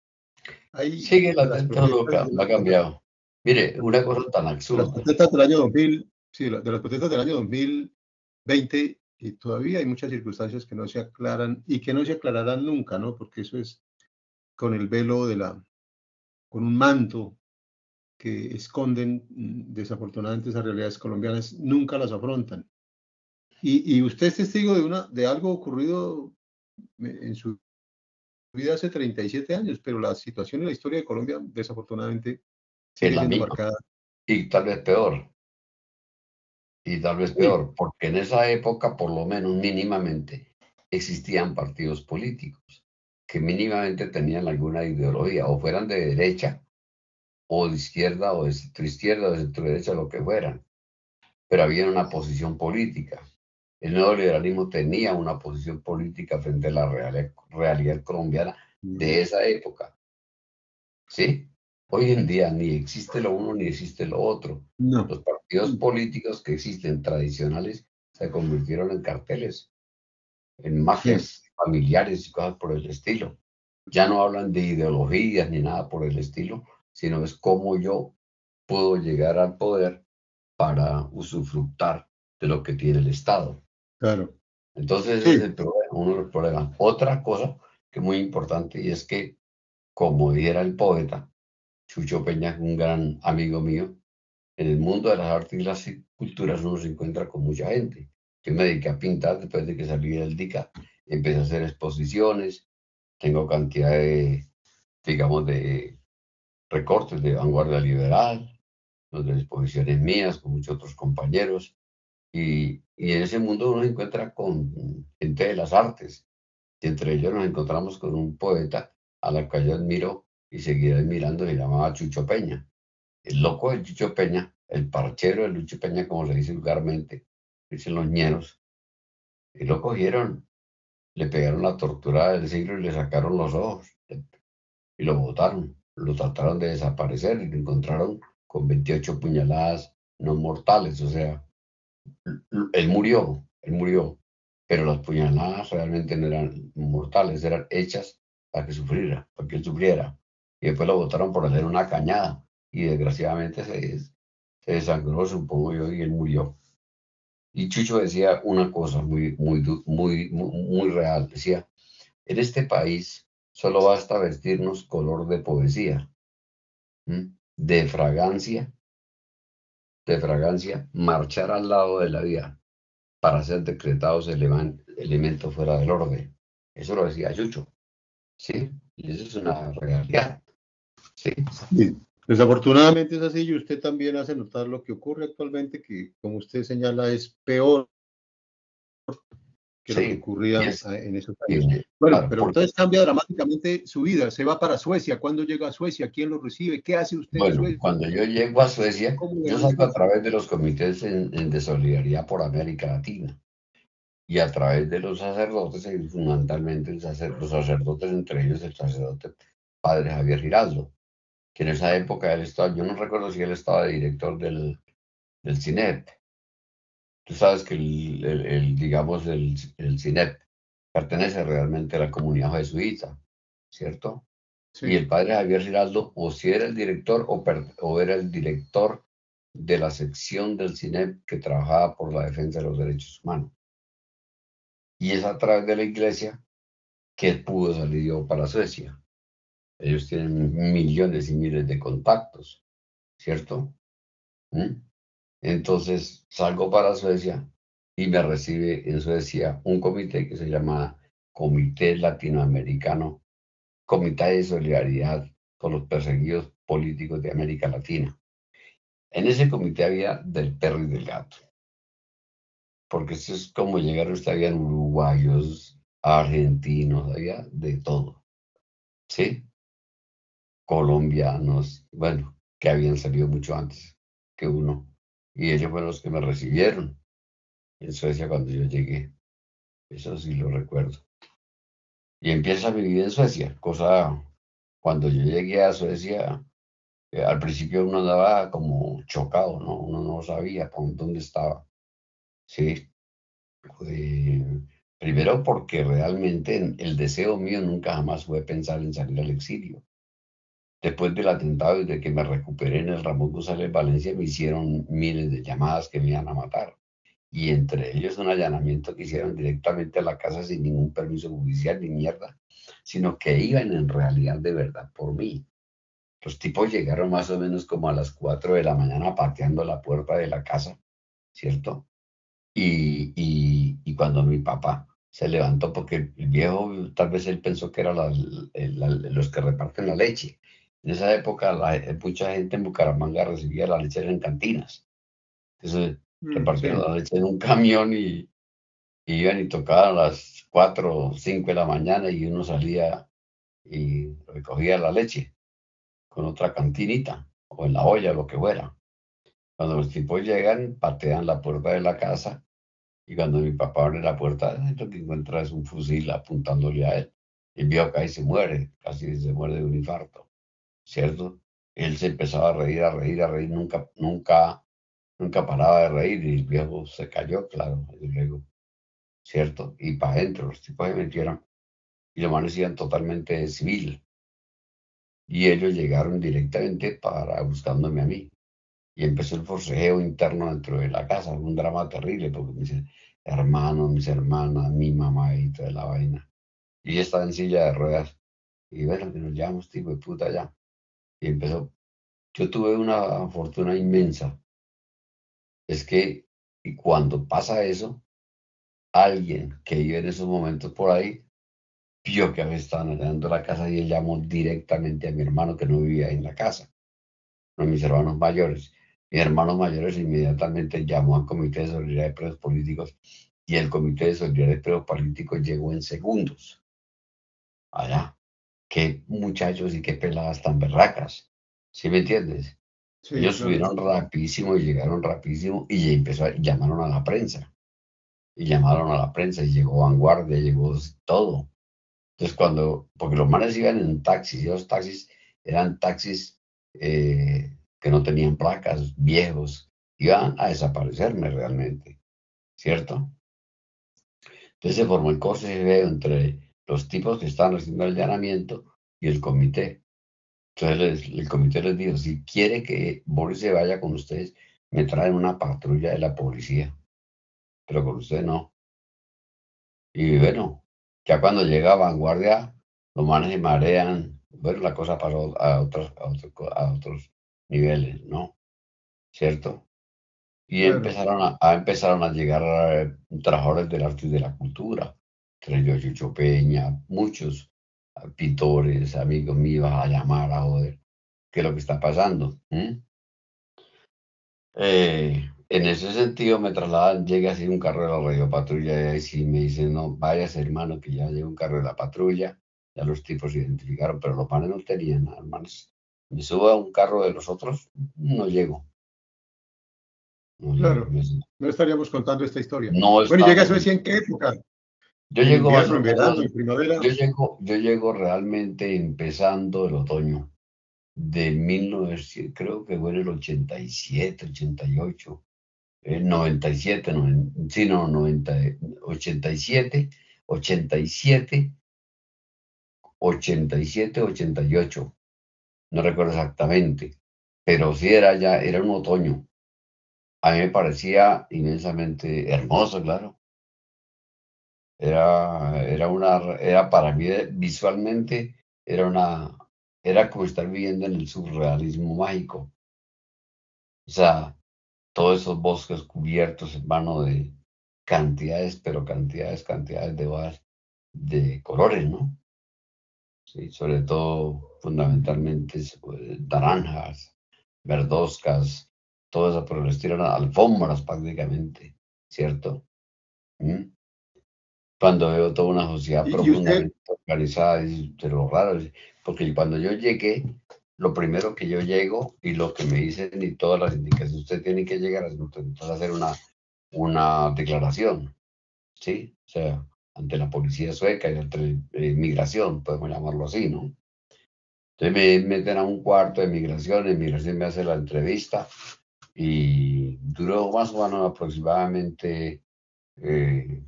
sigue latente, no, ha cambiado. Mire, una cosa tan absurda. Las protestas del año 2000, sí, de las protestas del año 2020, y todavía hay muchas circunstancias que no se aclaran y que no se aclararán nunca, ¿no? Porque eso es con el velo de la con un manto que esconden mm, desafortunadamente esas realidades colombianas, nunca las afrontan. Y, usted es testigo de, una, de algo ocurrido en su vida hace 37 años, pero la situación en la historia de Colombia desafortunadamente sigue siendo marcada. Y tal vez peor. Y tal vez peor, porque en esa época, por lo menos mínimamente, existían partidos políticos que mínimamente tenían alguna ideología, o fueran de derecha, o de izquierda, o de centro izquierda, o de centro derecha, lo que fueran. Pero había una posición política. El neoliberalismo tenía una posición política frente a la realidad colombiana de esa época. ¿Sí? Hoy en día ni existe lo uno ni existe lo otro. Los partidos políticos que existen tradicionales se convirtieron en carteles, en mafias familiares y cosas por el estilo. Ya no hablan de ideologías ni nada por el estilo, sino es cómo yo puedo llegar al poder para usufructar de lo que tiene el Estado. Claro. Entonces, ese es uno de los problemas. Otra cosa que es muy importante y es que, como dijera el poeta, Chucho Peña, un gran amigo mío, en el mundo de las artes y las culturas uno se encuentra con mucha gente. Yo me dediqué a pintar después de que salí del DICA empecé a hacer exposiciones, tengo cantidad de, digamos, de recortes de vanguardia liberal, de exposiciones mías con muchos otros compañeros, y, y, en ese mundo uno se encuentra con gente de las artes, y entre ellos nos encontramos con un poeta a la cual yo admiro y seguiré admirando, se llamaba Chucho Peña. El loco de Chucho Peña, el parchero de Chucho Peña, como se dice vulgarmente, dicen los ñeros, y lo cogieron le pegaron la tortura del siglo y le sacaron los ojos y lo botaron. Lo trataron de desaparecer y lo encontraron con 28 puñaladas no mortales. O sea, él murió, él murió, pero las puñaladas realmente no eran mortales, eran hechas para que sufriera, para que él sufriera. Y después lo botaron por hacer una cañada y desgraciadamente se, se desangró, supongo yo, y él murió. Y Chucho decía una cosa muy, muy, muy, muy real. Decía, en este país solo basta vestirnos color de poesía, de fragancia, de fragancia, marchar al lado de la vida para ser decretados elementos fuera del orden. Eso lo decía Chucho. ¿Sí? Y eso es una realidad. ¿Sí? sí. Desafortunadamente es así y usted también hace notar lo que ocurre actualmente, que como usted señala es peor que lo que ocurría en esos países. Bueno, pero entonces cambia dramáticamente su vida, se va para Suecia, ¿cuándo llega a Suecia? ¿Quién lo recibe? ¿Qué hace usted bueno, Cuando yo llego a Suecia, yo salgo a través de los comités de solidaridad por América Latina y a través de los sacerdotes, fundamentalmente los sacerdotes, entre ellos el sacerdote Padre Javier Giraldo que en esa época él estaba, yo no recuerdo si él estaba de director del, del CINEP. Tú sabes que el, digamos, el, el CINEP pertenece realmente a la comunidad jesuita, ¿cierto? Y el padre Javier Giraldo, o si era el director o, o era el director de la sección del CINEP que trabajaba por la defensa de los derechos humanos. Y es a través de la iglesia que pudo salir yo para Suecia. Ellos tienen millones y miles de contactos, ¿cierto? ¿Mm? Entonces salgo para Suecia y me recibe en Suecia un comité que se llama Comité Latinoamericano, Comité de Solidaridad por los Perseguidos Políticos de América Latina. En ese comité había del perro y del gato, porque eso es como llegar, usted habían uruguayos, argentinos, había de todo, ¿sí? Colombianos, bueno, que habían salido mucho antes que uno, y ellos fueron los que me recibieron en Suecia cuando yo llegué, eso sí lo recuerdo. Y empieza a vivir en Suecia, cosa, cuando yo llegué a Suecia, eh, al principio uno andaba como chocado, ¿no? Uno no sabía por dónde estaba. Sí. primero porque realmente el deseo mío nunca jamás fue pensar en salir al exilio. Después del atentado y de que me recuperé en el Ramón González Valencia, me hicieron miles de llamadas que me iban a matar. Y entre ellos un allanamiento que hicieron directamente a la casa sin ningún permiso judicial ni mierda, sino que iban en realidad de verdad por mí. Los tipos llegaron más o menos como a las 4 de la mañana pateando la puerta de la casa, ¿cierto? Y, y, cuando mi papá se levantó, porque el viejo tal vez él pensó que eran los que reparten la leche. En esa época la, mucha gente en Bucaramanga recibía la leche en cantinas. Entonces mm, repartían la leche en un camión y, y, iban y tocaban a las 4 o 5 de la mañana y uno salía y recogía la leche con otra cantinita o en la olla, lo que fuera. Cuando los tipos llegan, patean la puerta de la casa y cuando mi papá abre la puerta, lo que encuentra es un fusil apuntándole a él. El viejo cae y se muere, casi se muere de un infarto, ¿cierto? Él se empezaba a reír, a reír, a reír, nunca, nunca, nunca paraba de reír y el viejo se cayó, claro, y luego, ¿cierto? Y para adentro, los tipos se metieron y lo amanecían totalmente civil y ellos llegaron directamente para buscándome a mí. Y empezó el forcejeo interno dentro de la casa, un drama terrible, porque mis hermanos, mis hermanas, mi mamá y toda la vaina. Y ella estaba en silla de ruedas. Y bueno, que nos llevamos tipo de puta ya. Y empezó. Yo tuve una fortuna inmensa. Es que y cuando pasa eso, alguien que vive en esos momentos por ahí vio que me estaban allanando la casa y él llamó directamente a mi hermano que no vivía en la casa, a mis hermanos mayores. Mis hermanos mayores inmediatamente llamó al Comité de Solidaridad de Presos Políticos y el Comité de Solidaridad de Presos Políticos llegó en segundos. Allá, qué muchachos y qué peladas tan berracas. ¿Sí me entiendes? Ellos subieron rapidísimo y llegaron rapidísimo y empezó, llamaron a la prensa. Y llamaron a la prensa y llegó Vanguardia, llegó todo. Entonces, cuando, porque los manes iban en taxis, y los taxis eran taxis eh, que no tenían placas, viejos, iban a desaparecerme realmente, ¿cierto? Entonces se formó el veo entre los tipos que estaban haciendo el allanamiento y el comité. Entonces el comité les dijo, si quiere que Boris se vaya con ustedes, me traen una patrulla de la policía, pero con usted no. Y bueno, ya cuando llega a vanguardia, los manes se marean. Bueno, la cosa pasó a otros, a otros, niveles, ¿no? ¿Cierto? Y empezaron, a, empezaron a llegar eh, trabajadores del arte y de la cultura. Ellos Chucho Peña, muchos pintores, amigos míos, a llamar a joder. ¿Qué es lo que está pasando? Eh, en ese sentido me trasladan, llega así un carro de la radio patrulla y ahí me dicen, no, vayas hermano, que ya llega un carro de la patrulla, ya los tipos se identificaron, pero los manes no tenían, hermanos. Me subo a un carro de los otros, no llego. claro, no estaríamos contando esta historia. No bueno, ¿y llega a Suecia en qué época? Yo llego, en verano, en primavera. Yo llego, yo llego realmente empezando el otoño de 1900, creo que fue en el 87, 88 el 97, sí, no, 90, 87, 87, 87, 88. No recuerdo exactamente, pero sí era ya, era un otoño. A mí me parecía inmensamente hermoso, claro. Era, era una, era para mí visualmente, era una, era como estar viviendo en el surrealismo mágico. O sea, todos esos bosques cubiertos, hermano, de cantidades, pero cantidades, cantidades de, de colores, ¿no? Sí, sobre todo, fundamentalmente, pues, naranjas, verdoscas, todo eso por el estilo, alfombras prácticamente, ¿cierto? ¿Mm? Cuando veo toda una sociedad profundamente organizada, pero raro, porque cuando yo llegué, lo primero que yo llego y lo que me dicen y todas las indicaciones, usted tiene que llegar a hacer una, una declaración, ¿sí? O sea, ante la policía sueca y ante la inmigración, podemos llamarlo así, ¿no? Entonces me meten a un cuarto de migración, inmigración me hace la entrevista y duró más o menos aproximadamente, eh,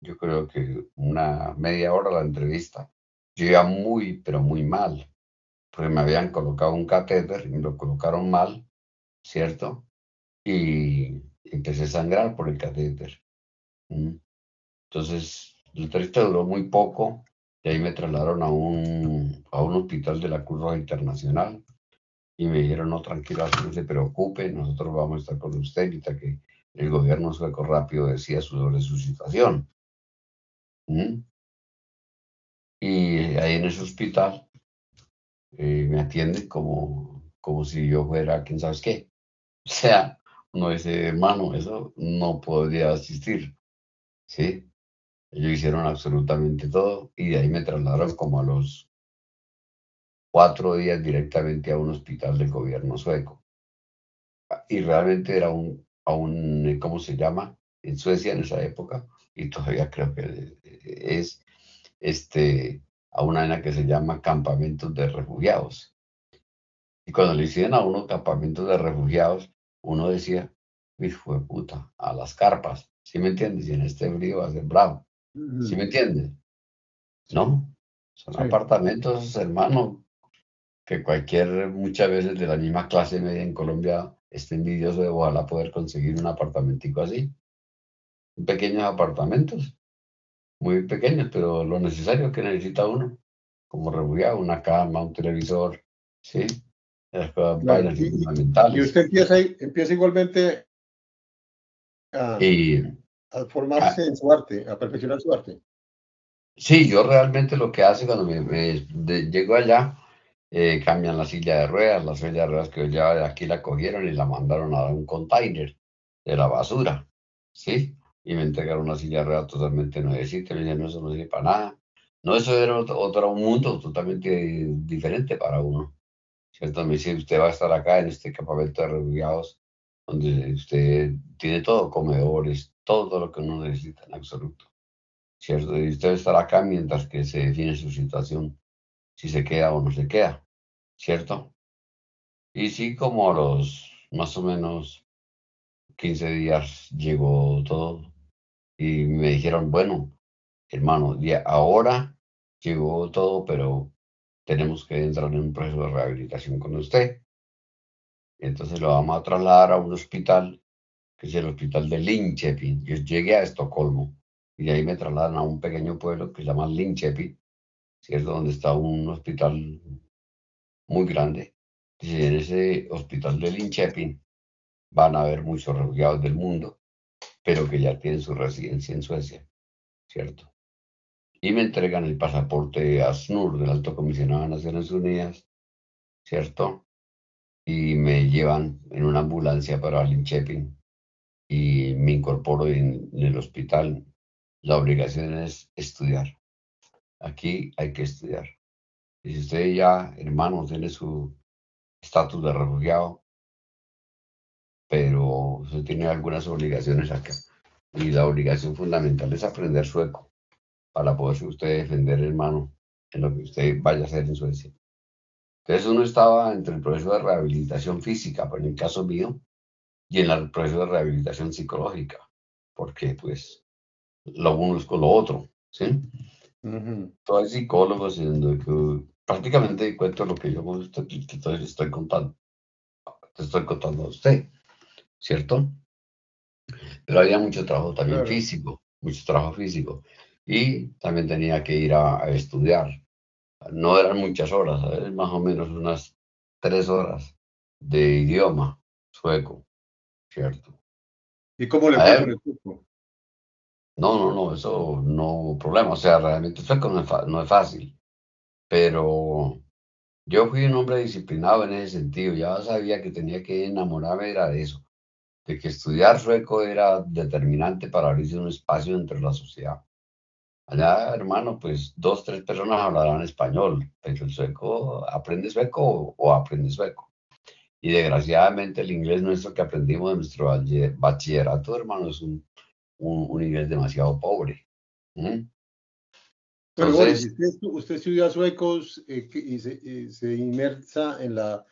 yo creo que una media hora la entrevista. Yo iba muy, pero muy mal, porque me habían colocado un catéter y me lo colocaron mal, ¿cierto? Y empecé a sangrar por el catéter. Entonces, la entrevista duró muy poco y ahí me trasladaron a un, a un hospital de la Cruz Roja Internacional y me dijeron, no, tranquilo, no se preocupe, nosotros vamos a estar con usted, ahorita que el gobierno sueco rápido decía sobre su situación. Y ahí en ese hospital eh, me atienden como, como si yo fuera, quién sabe qué. [laughs] O sea, uno dice, hermano, eso no podría asistir. ¿Sí? Ellos hicieron absolutamente todo y de ahí me trasladaron como a los cuatro días directamente a un hospital del gobierno sueco. Y realmente era un, a un, ¿cómo se llama? En Suecia en esa época, y todavía creo que es este, a una arena que se llama campamentos de refugiados. Y cuando le hicieron a uno campamentos de refugiados, uno decía, fue puta, a las carpas. ¿Sí me entiendes? Y en este frío va a ser bravo. ¿Sí me entiendes? ¿No? Son apartamentos, hermano, que cualquier, muchas veces de la misma clase media en Colombia, esté envidioso de ojalá poder conseguir un apartamentico así. Pequeños apartamentos, muy pequeños, pero lo necesario que necesita uno, como refugiado, una cama, un televisor, ¿sí? Las y, fundamentales. Y usted empieza, empieza igualmente a, a formarse en su arte, a perfeccionar su arte. Sí, yo realmente lo que hace cuando me, llego allá, eh, cambian la silla de ruedas, la silla de ruedas que yo llevaba de aquí la cogieron y la mandaron a un container de la basura, ¿sí? Y me entregaron una silla real totalmente nuevecita. Me dijeron, no, eso no sirve para nada. No, eso era otro, otro mundo totalmente diferente para uno. ¿Cierto? Me dice, usted va a estar acá en este campamento de refugiados, donde usted tiene todo, comedores, todo, lo que uno necesita en absoluto. ¿Cierto? Y usted va a estar acá mientras que se define su situación, si se queda o no se queda. ¿Cierto? Y sí, como a los más o menos 15 días llegó todo y me dijeron, bueno, hermano, ahora llegó todo, pero tenemos que entrar en un proceso de rehabilitación con usted. Entonces lo vamos a trasladar a un hospital, que es el hospital de Linköping. Yo llegué a Estocolmo y de ahí me trasladan a un pequeño pueblo que se llama Linköping, ¿cierto? Donde está un hospital muy grande. Y en ese hospital de Linköping van a haber muchos refugiados del mundo pero que ya tienen su residencia en Suecia, ¿cierto? Y me entregan el pasaporte ASNUR del Alto Comisionado de Naciones Unidas, ¿cierto? Y me llevan en una ambulancia para Linköping y me incorporo en, en el hospital. La obligación es estudiar. Aquí hay que estudiar. Y si usted ya, hermano, tiene su estatus de refugiado, pero usted tiene algunas obligaciones acá. Y la obligación fundamental es aprender sueco para poderse usted defender, hermano, en lo que usted vaya a hacer en Suecia. Entonces uno estaba entre el proceso de rehabilitación física, por en el caso mío, y en el proceso de rehabilitación psicológica, porque pues lo uno es con lo otro, ¿sí? Todo el psicólogo, que prácticamente cuento lo que yo estoy, estoy contando, te estoy contando a usted. ¿Cierto? Pero había mucho trabajo también físico, mucho trabajo físico. Y también tenía que ir a, estudiar, no eran muchas horas, más o menos unas tres horas de idioma sueco, ¿cierto? ¿Y cómo le fue con el sueco? No, no, no, eso no problema. O sea, realmente sueco no es, no es fácil. Pero yo fui un hombre disciplinado en ese sentido. Ya sabía que tenía que enamorarme era de eso, de que estudiar sueco era determinante para abrirse un espacio entre la sociedad. Allá, hermano, pues dos, tres personas hablarán español, pero el sueco, ¿aprende sueco o aprende sueco? Y desgraciadamente el inglés nuestro que aprendimos de nuestro bachillerato, hermano, es un, un, inglés demasiado pobre. Pero bueno, usted, usted estudia suecos eh, y se, eh, se, inmersa en la...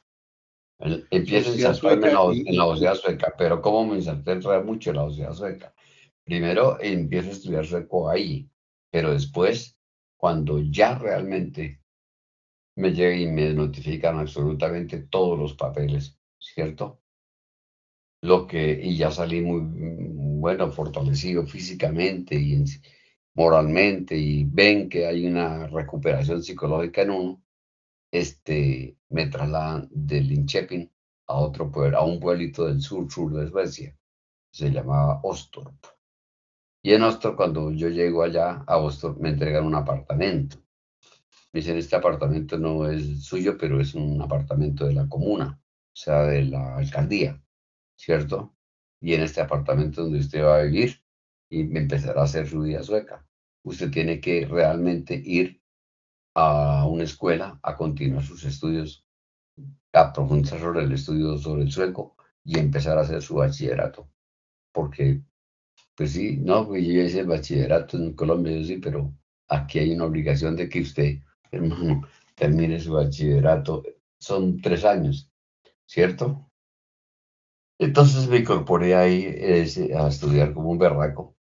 empieza a insertarme en la, en la sociedad sueca, pero ¿cómo me inserté mucho en la sociedad sueca? Primero empiezo a estudiar sueco ahí, pero después, cuando ya realmente me llega y me notifican absolutamente todos los papeles, ¿cierto? Lo que, y ya salí muy, bueno, fortalecido físicamente y moralmente, y ven que hay una recuperación psicológica en uno, este, me trasladan de Linköping a otro pueblo, a un pueblito del sur, sur de Suecia, se llamaba Ostorp. Y en Ostorp, cuando yo llego allá a Ostorp, me entregan un apartamento me dicen, este apartamento no es suyo, pero es un apartamento de la comuna, o sea, de la alcaldía, ¿cierto? Y en este apartamento donde usted va a vivir y empezará a hacer su vida sueca, usted tiene que realmente ir a una escuela a continuar sus estudios, a profundizar sobre el estudio sobre el sueco y empezar a hacer su bachillerato. Porque, pues sí, no, pues yo hice el bachillerato en Colombia, sí, pero aquí hay una obligación de que usted [laughs] hermano, termine su bachillerato. Son tres años, ¿cierto? Entonces me incorporé ahí a estudiar como un berraco.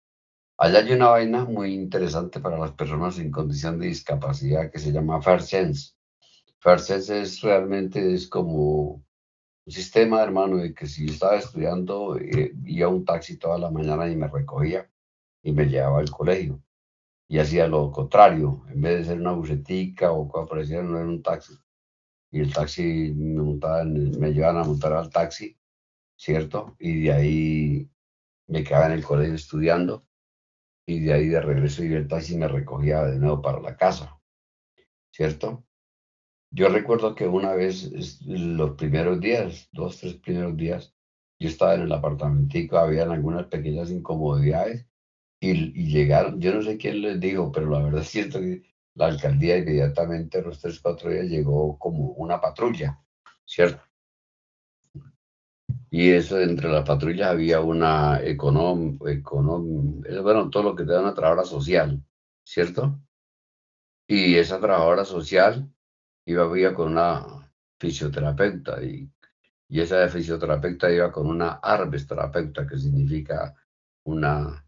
Allá hay una vaina muy interesante para las personas en condición de discapacidad que se llama Fair Sense. Fair Sense es realmente es como un sistema, hermano, de que si estaba estudiando, eh, iba un taxi toda la mañana y me recogía y me llevaba al colegio y hacía lo contrario, en vez de ser una bucetica o cosa parecía, no era un taxi. Y el taxi me, montaban, me llevaban a montar al taxi, ¿cierto? Y de ahí me quedaba en el colegio estudiando y de ahí de regreso y el taxi me recogía de nuevo para la casa, ¿cierto? Yo recuerdo que una vez, los primeros días, dos, tres primeros días, yo estaba en el apartamentico, habían algunas pequeñas incomodidades y, llegaron, yo no sé quién les dijo, pero la verdad [laughs] es cierto que la alcaldía inmediatamente, los tres, cuatro días, llegó como una patrulla, ¿cierto? Y eso, entre las patrullas había una econom, econom bueno, todo lo que te da una trabajadora social, ¿cierto? Y esa trabajadora social iba, iba con una fisioterapeuta y, y esa fisioterapeuta iba con una arbes terapeuta, que significa una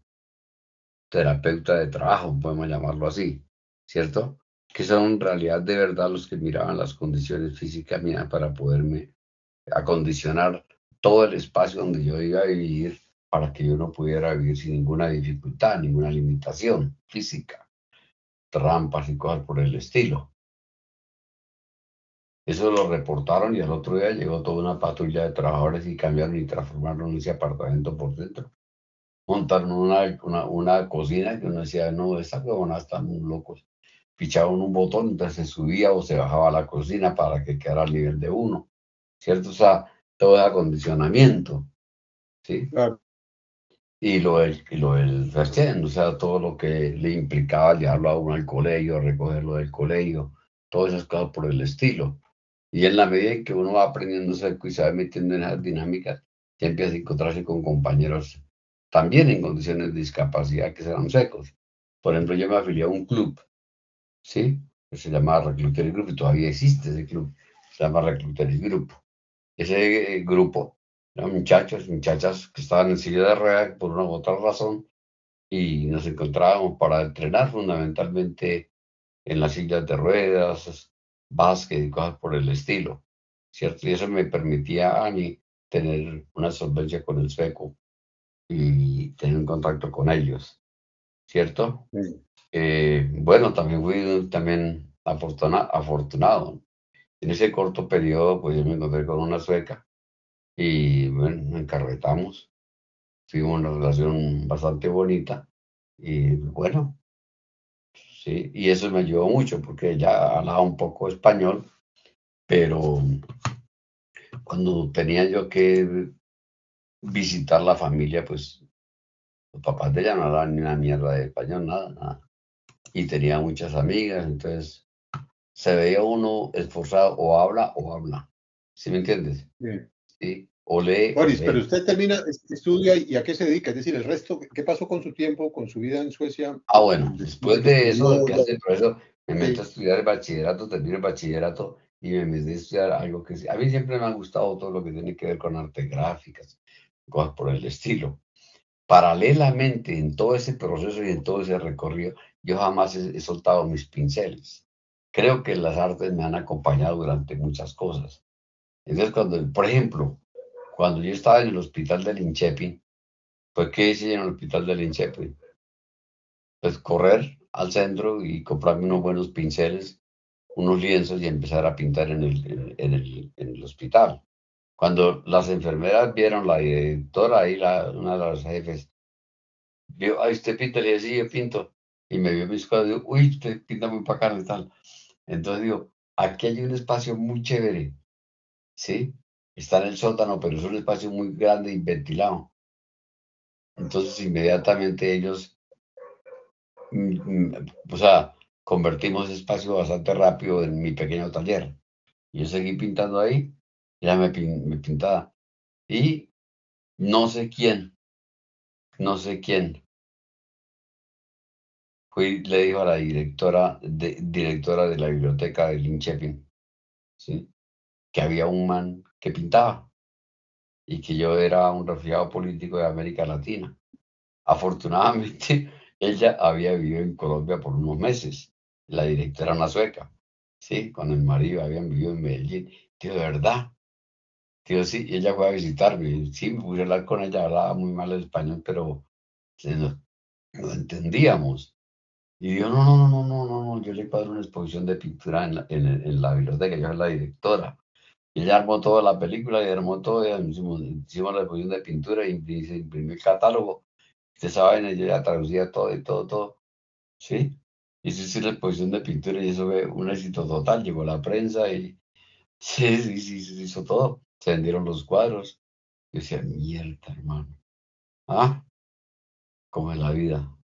terapeuta de trabajo, podemos llamarlo así, ¿cierto? Que son en realidad de verdad los que miraban las condiciones físicas mías para poderme acondicionar todo el espacio donde yo iba a vivir para que yo no pudiera vivir sin ninguna dificultad, ninguna limitación física, trampas y cosas por el estilo. Eso lo reportaron y al otro día llegó toda una patrulla de trabajadores y cambiaron y transformaron ese apartamento por dentro montaron una, una, una, cocina que uno decía, no, esta huevona están muy locos. Pichaban un botón, entonces se subía o se bajaba la cocina para que quedara al nivel de uno, ¿cierto? O sea, todo acondicionamiento, ¿sí? Y lo del, y lo del o sea, todo lo que le implicaba llevarlo a uno al colegio, recogerlo del colegio, todas esas cosas por el estilo. Y en la medida en que uno va aprendiendo y se va metiendo en esas dinámicas, ya empieza a encontrarse con compañeros también en condiciones de discapacidad que serán secos. Por ejemplo, yo me afilié a un club, ¿sí? Que se llama Recluteris Group y todavía existe ese club, se llama Recluteris Group. Ese eh, grupo, eran muchachos, muchachas que estaban en silla de ruedas por una u otra razón y nos encontrábamos para entrenar fundamentalmente en las sillas de ruedas, básquet y cosas por el estilo, ¿cierto? Y eso me permitía a mí tener una solvencia con el sueco y tener un contacto con ellos, ¿cierto? Eh, bueno, también fui también afortunado. En ese corto periodo, pues yo me encontré con una sueca y bueno, encarretamos. Tuvimos una relación bastante bonita y bueno, sí, y eso me ayudó mucho porque ella hablaba un poco español, pero cuando tenía yo que visitar la familia, pues los papás de ella no hablaban ni una mierda de español, nada, nada. Y tenía muchas amigas, entonces se veía uno esforzado o habla o habla. ¿Sí me entiendes? Sí. O lee. Boris, pero usted termina, estudia y a qué se dedica, es decir, el resto, ¿qué pasó con su tiempo, con su vida en Suecia? Ah, bueno, después de eso, que hace el profesor, me meto a estudiar el bachillerato, termino el bachillerato y me metí a estudiar algo que a mí siempre me ha gustado todo lo que tiene que ver con artes gráficas, cosas por el estilo. Paralelamente, en todo ese proceso y en todo ese recorrido, yo jamás he soltado mis pinceles creo que las artes me han acompañado durante muchas cosas. Entonces, cuando, por ejemplo, cuando yo estaba en el hospital del Inchepi, pues, ¿qué hice en el hospital del Inchepi? Pues correr al centro y comprarme unos buenos pinceles, unos lienzos y empezar a pintar en el, en el, en el hospital. Cuando las enfermeras vieron la directora ahí, la, una de las jefes, vio, ay, usted pinta, le decía, yo pinto. Y me vio mis cosas, digo, uy, usted pinta muy bacano y tal. Entonces digo, aquí hay un espacio muy chévere, ¿sí? Está en el sótano, pero es un espacio muy grande y ventilado. Entonces inmediatamente ellos, mm, mm, o sea, convertimos espacio bastante rápido en mi pequeño taller. Yo seguí pintando ahí, ya me, me pintaba. Y no sé quién, no sé quién, le dijo a la directora de, directora de la biblioteca de Linchepin, ¿sí? que había un man que pintaba y que yo era un refugiado político de América Latina. Afortunadamente, [laughs] ella había vivido en Colombia por unos meses. La directora era una sueca, ¿sí? Con el marido habían vivido en Medellín. Tío, de verdad. Tío, sí, ella fue a visitarme. Sí, me pude hablar con ella, hablaba muy mal el español, pero no, no entendíamos. Y yo, no, no, no, no, no, no, yo le padre una exposición de pintura en la, en, la biblioteca, yo soy la directora. Y ella armó toda la película y armó todo, y hicimos, la exposición de pintura y se imprimió el catálogo. Usted sabe, yo ya traducía todo y todo, todo. ¿Sí? Y sí, la exposición de pintura y eso fue un éxito total. Llegó la prensa y [laughs] sí, sí, sí, se hizo todo. Se vendieron los cuadros. Yo decía, mierda, hermano. Ah, como en la vida.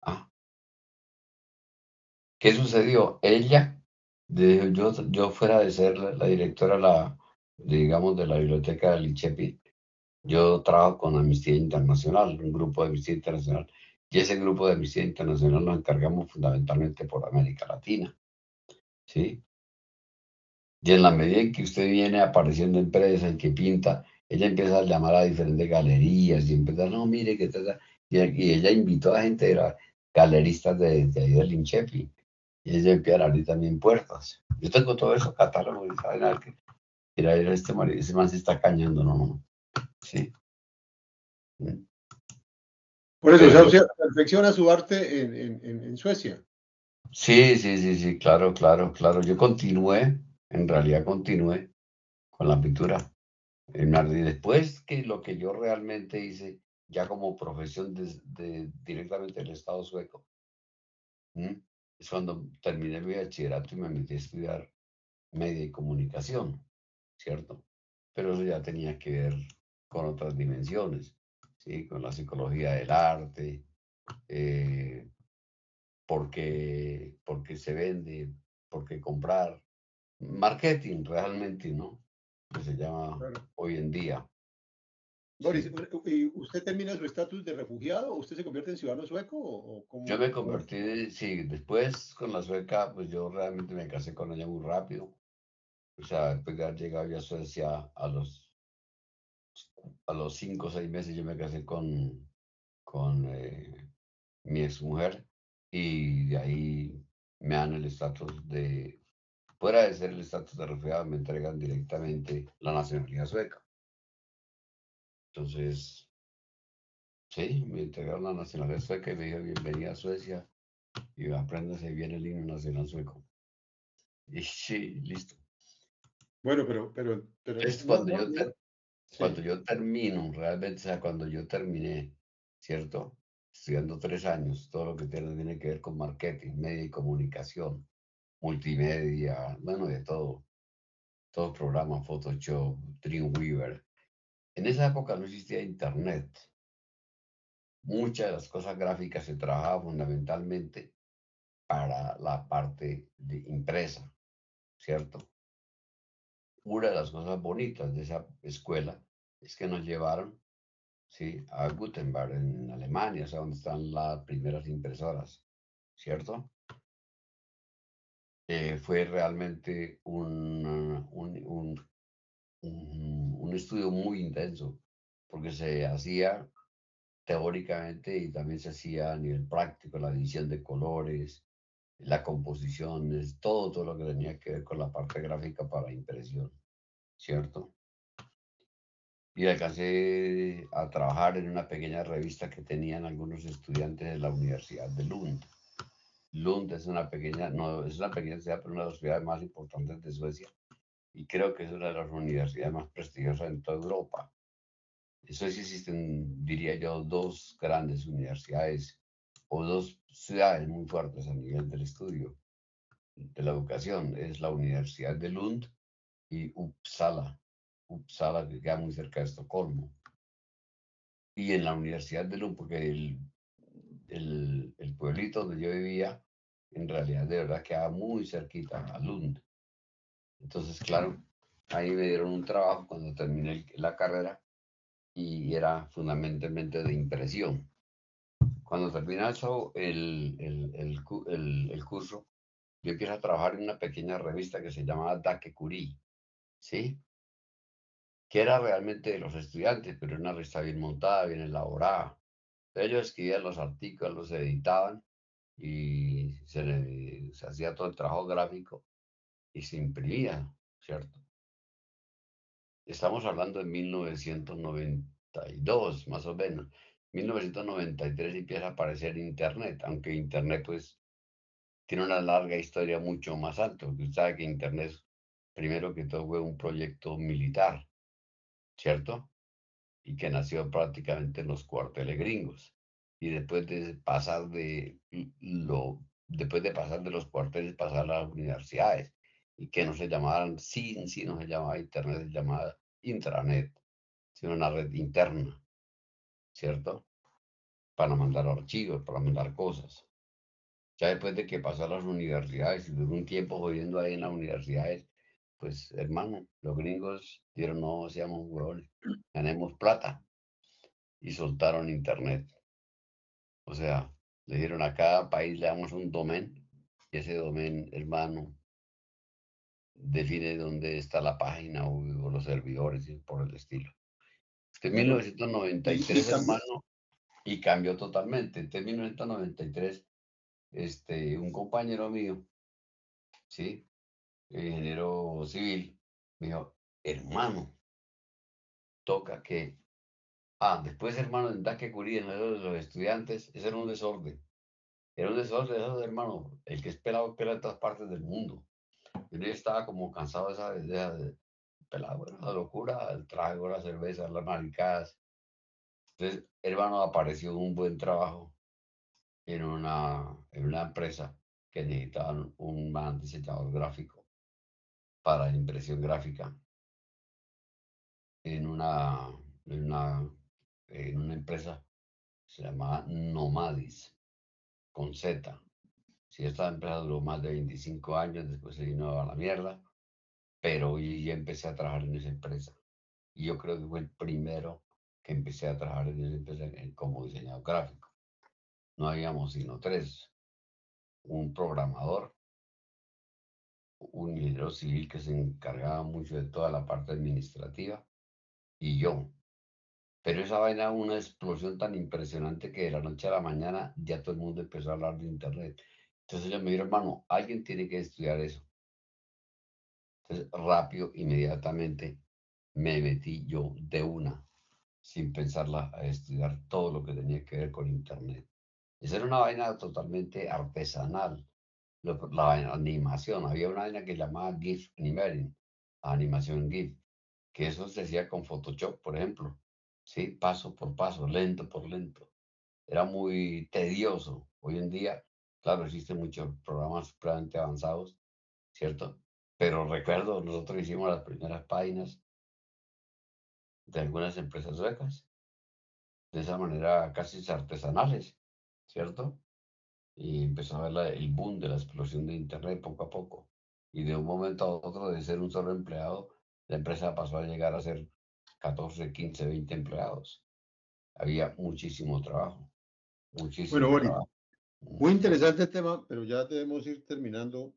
¿Qué sucedió? Ella, de, yo, yo fuera de ser la, directora, la, digamos, de la biblioteca del Lichepi, yo trabajo con Amnistía Internacional, un grupo de Amnistía Internacional, y ese grupo de Amnistía Internacional nos encargamos fundamentalmente por América Latina, ¿sí? Y en la medida en que usted viene apareciendo empresa, en que pinta, ella empieza a llamar a diferentes galerías y empieza, no, mire, que tal, y, y ella invitó a gente, era galeristas de, de ahí del Inchepi, y ella empieza a abrir también puertas. Yo tengo todo eso catálogo y saben que mira, este marido, ese man se está cañando, no, sí. Mm. Por eso, se perfecciona su arte en, en, en, Suecia. Sí, sí, sí, sí, claro, claro, claro. Yo continué, en realidad continué con la pintura. Y después que lo que yo realmente hice, ya como profesión de, directamente del Estado sueco, es cuando terminé mi bachillerato y me metí a estudiar media y comunicación, ¿cierto? Pero eso ya tenía que ver con otras dimensiones, ¿sí? Con la psicología del arte, eh, porque, porque se vende, porque comprar, marketing realmente, ¿no? Que se llama hoy en día. Boris, ¿y usted termina su estatus de refugiado o usted se convierte en ciudadano sueco? O Yo me convertí, sí, después con la sueca, pues yo realmente me casé con ella muy rápido. O sea, después de haber llegado a Suecia a los, a los cinco o seis meses, yo me casé con, con eh, mi exmujer y de ahí me dan el estatus de, fuera de ser el estatus de refugiado, me entregan directamente la nacionalidad sueca. Entonces, sí, me entregaron la nacionalidad sueca y me dijo bienvenida a Suecia y apréndase bien el himno nacional sueco. Y sí, listo. Bueno, pero, pero, pero es cuando, yo, cuando yo termino, realmente, o sea, cuando yo terminé, ¿cierto? Estudiando tres años, todo lo que tiene, tiene que ver con marketing, media y comunicación, multimedia, bueno, de todo. Todo programa, Photoshop, Dreamweaver. En esa época no existía Internet. Muchas de las cosas gráficas se trabajaban fundamentalmente para la parte de impresa, ¿cierto? Una de las cosas bonitas de esa escuela es que nos llevaron ¿sí? a Gutenberg en Alemania, o sea, donde están las primeras impresoras, ¿cierto? Eh, fue realmente un, estudio muy intenso, porque se hacía teóricamente y también se hacía a nivel práctico, la división de colores, la composición, es todo, todo lo que tenía que ver con la parte gráfica para impresión, ¿cierto? Y alcancé a trabajar en una pequeña revista que tenían algunos estudiantes de la Universidad de Lund. Lund es una pequeña, no es una pequeña ciudad, pero una de las ciudades más importantes de Suecia. Y creo que es una de las universidades más prestigiosas en toda Europa. Eso sí existen, diría yo, dos grandes universidades o dos ciudades muy fuertes a nivel del estudio de la educación. Es la Universidad de Lund y Uppsala. Uppsala, que queda muy cerca de Estocolmo. Y en la Universidad de Lund, porque el, el, el pueblito donde yo vivía, en realidad de verdad quedaba muy cerquita a Lund. Entonces, claro, ahí me dieron un trabajo cuando terminé la carrera y era fundamentalmente de impresión. Cuando termina el, el, el, el, curso, yo a trabajar en una pequeña revista que se llamaba Dake Curie, ¿sí? Que era realmente de los estudiantes, pero una revista bien montada, bien elaborada. Ellos escribían los artículos, los editaban y se, se hacía todo el trabajo gráfico y se imprimía, ¿cierto? Estamos hablando de 1992, más o menos. 1993 empieza a aparecer Internet, aunque Internet pues tiene una larga historia mucho más alta, usted sabe que Internet primero que todo fue un proyecto militar, ¿cierto? Y que nació prácticamente en los cuarteles gringos. Y después de pasar de lo, después de pasar de los cuarteles, pasar a las universidades, y que no se llamaban SIN, si no se llamaba Internet, se llamaba intranet, sino una red interna. ¿cierto? Para mandar archivos, para mandar cosas. Ya después de que pasó a las universidades y duró un tiempo jodiendo ahí en las universidades, pues hermano, los gringos dijeron, no seamos huevones, ganemos plata. Y soltaron internet. O sea, le dieron a cada país, le damos un domen, y ese domen, hermano, define dónde está la página o, o los servidores y por el estilo en 1993, hermano, y cambió totalmente. En 1993, este, un compañero mío, ¿sí? Ingeniero civil, me dijo, hermano, toca que... Ah, después, hermano, en que Curí, en de los estudiantes, ese era un desorden. Era un desorden, eso, hermano. El que esperaba espera en todas partes del mundo. Yo estaba como cansado de esa, de, pelado, la locura, el trago, la cerveza, las maricadas. Entonces, hermano, apareció un buen trabajo en una, en una empresa que necesitaban un man diseñador gráfico para impresión gráfica en una, en una, en una empresa se llamaba Nomadis, con Z. Si esta empresa duró más de 25 años, después se vino a la mierda pero ya empecé a trabajar en esa empresa. Y yo creo que fue el primero que empecé a trabajar en esa empresa como diseñador gráfico. No habíamos sino tres. Un programador, un ingeniero civil que se encargaba mucho de toda la parte administrativa y yo. Pero esa vaina una explosión tan impresionante que de la noche a la mañana ya todo el mundo empezó a hablar de Internet. Entonces me dije, hermano, alguien tiene que estudiar eso. Entonces, rápido, inmediatamente, me metí yo de una, sin pensarla, a estudiar todo lo que tenía que ver con Internet. Esa era una vaina totalmente artesanal. la animación. Había una vaina que llamaba GIF Animating, animación GIF, que eso se hacía con Photoshop, por ejemplo. Sí, paso por paso, lento por lento. Era muy tedioso. Hoy en día, claro, existen muchos programas supremamente avanzados, ¿cierto? Pero recuerdo, nosotros hicimos las primeras páginas de algunas empresas suecas, de esa manera casi artesanales, ¿cierto? Y empezó a ver el boom de la explosión de Internet poco a poco. Y de un momento a otro, de ser un solo empleado, la empresa pasó a llegar a ser 14, 15, 20 empleados. Había muchísimo trabajo. Muchísimo bueno, trabajo. Muy interesante el tema, pero ya debemos ir terminando.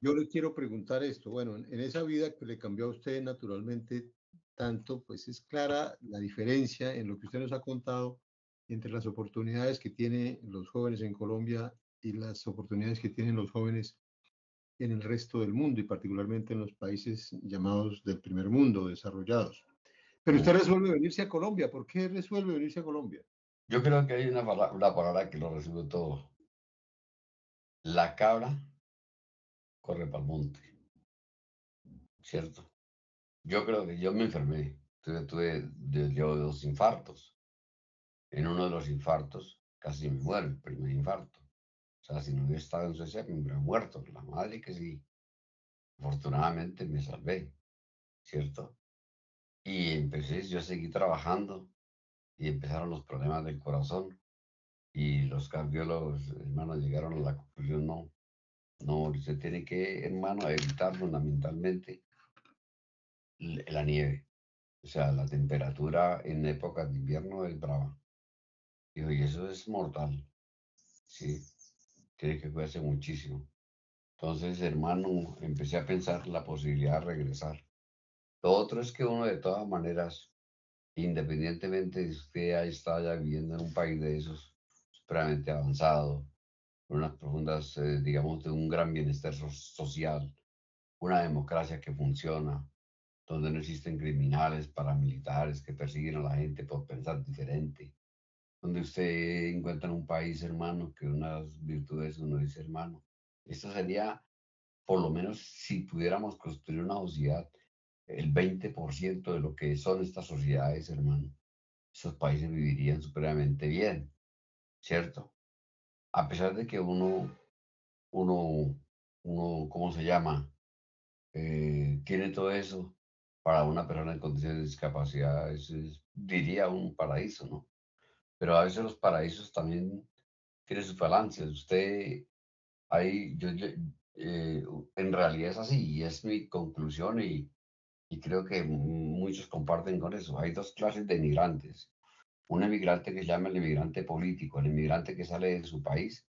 Yo le quiero preguntar esto. Bueno, en esa vida que le cambió a usted naturalmente tanto, pues es clara la diferencia en lo que usted nos ha contado entre las oportunidades que tienen los jóvenes en Colombia y las oportunidades que tienen los jóvenes en el resto del mundo y particularmente en los países llamados del primer mundo, desarrollados. Pero usted resuelve venirse a Colombia. ¿Por qué resuelve venirse a Colombia? Yo creo que hay una palabra, que lo resuelve todo. La cabra corre para el monte. ¿Cierto? Yo creo que yo me enfermé. Tuve, yo dos infartos. En uno de los infartos casi me muero, el primer infarto. O sea, si no hubiera estado en Suecia, me hubiera muerto. La madre que sí. Afortunadamente me salvé, ¿cierto? Y empecé, yo seguí trabajando y empezaron los problemas del corazón. Y los cardiólogos, hermanos, llegaron a la conclusión, no, no, se tiene que, hermano, evitar fundamentalmente la nieve. O sea, la temperatura en épocas de invierno es brava. y eso es mortal. Sí, tiene que cuidarse muchísimo. Entonces, hermano, empecé a pensar la posibilidad de regresar. Lo otro es que uno de todas maneras, independientemente de usted haya estado viviendo en un país de esos supremamente avanzado, con unas profundas, eh, digamos, de un gran bienestar social, una democracia que funciona, donde no existen criminales, paramilitares que persiguen a la gente por pensar diferente, donde usted encuentra en un país hermano que unas virtudes uno dice hermano. Esto sería, por lo menos, si pudiéramos construir una sociedad, el 20% de lo que son estas sociedades, hermano. Esos países vivirían supremamente bien, ¿cierto? A pesar de que uno, uno, uno, ¿cómo se llama? Eh, tiene todo eso, para una persona en condiciones de discapacidad diría un paraíso, ¿no? Pero a veces los paraísos también tienen sus falancias. Usted, ahí, yo, eh, en realidad es así y es mi conclusión y, y creo que muchos comparten con eso. Hay dos clases de inmigrantes. Un emigrante que se llama el emigrante político, el emigrante que sale de su país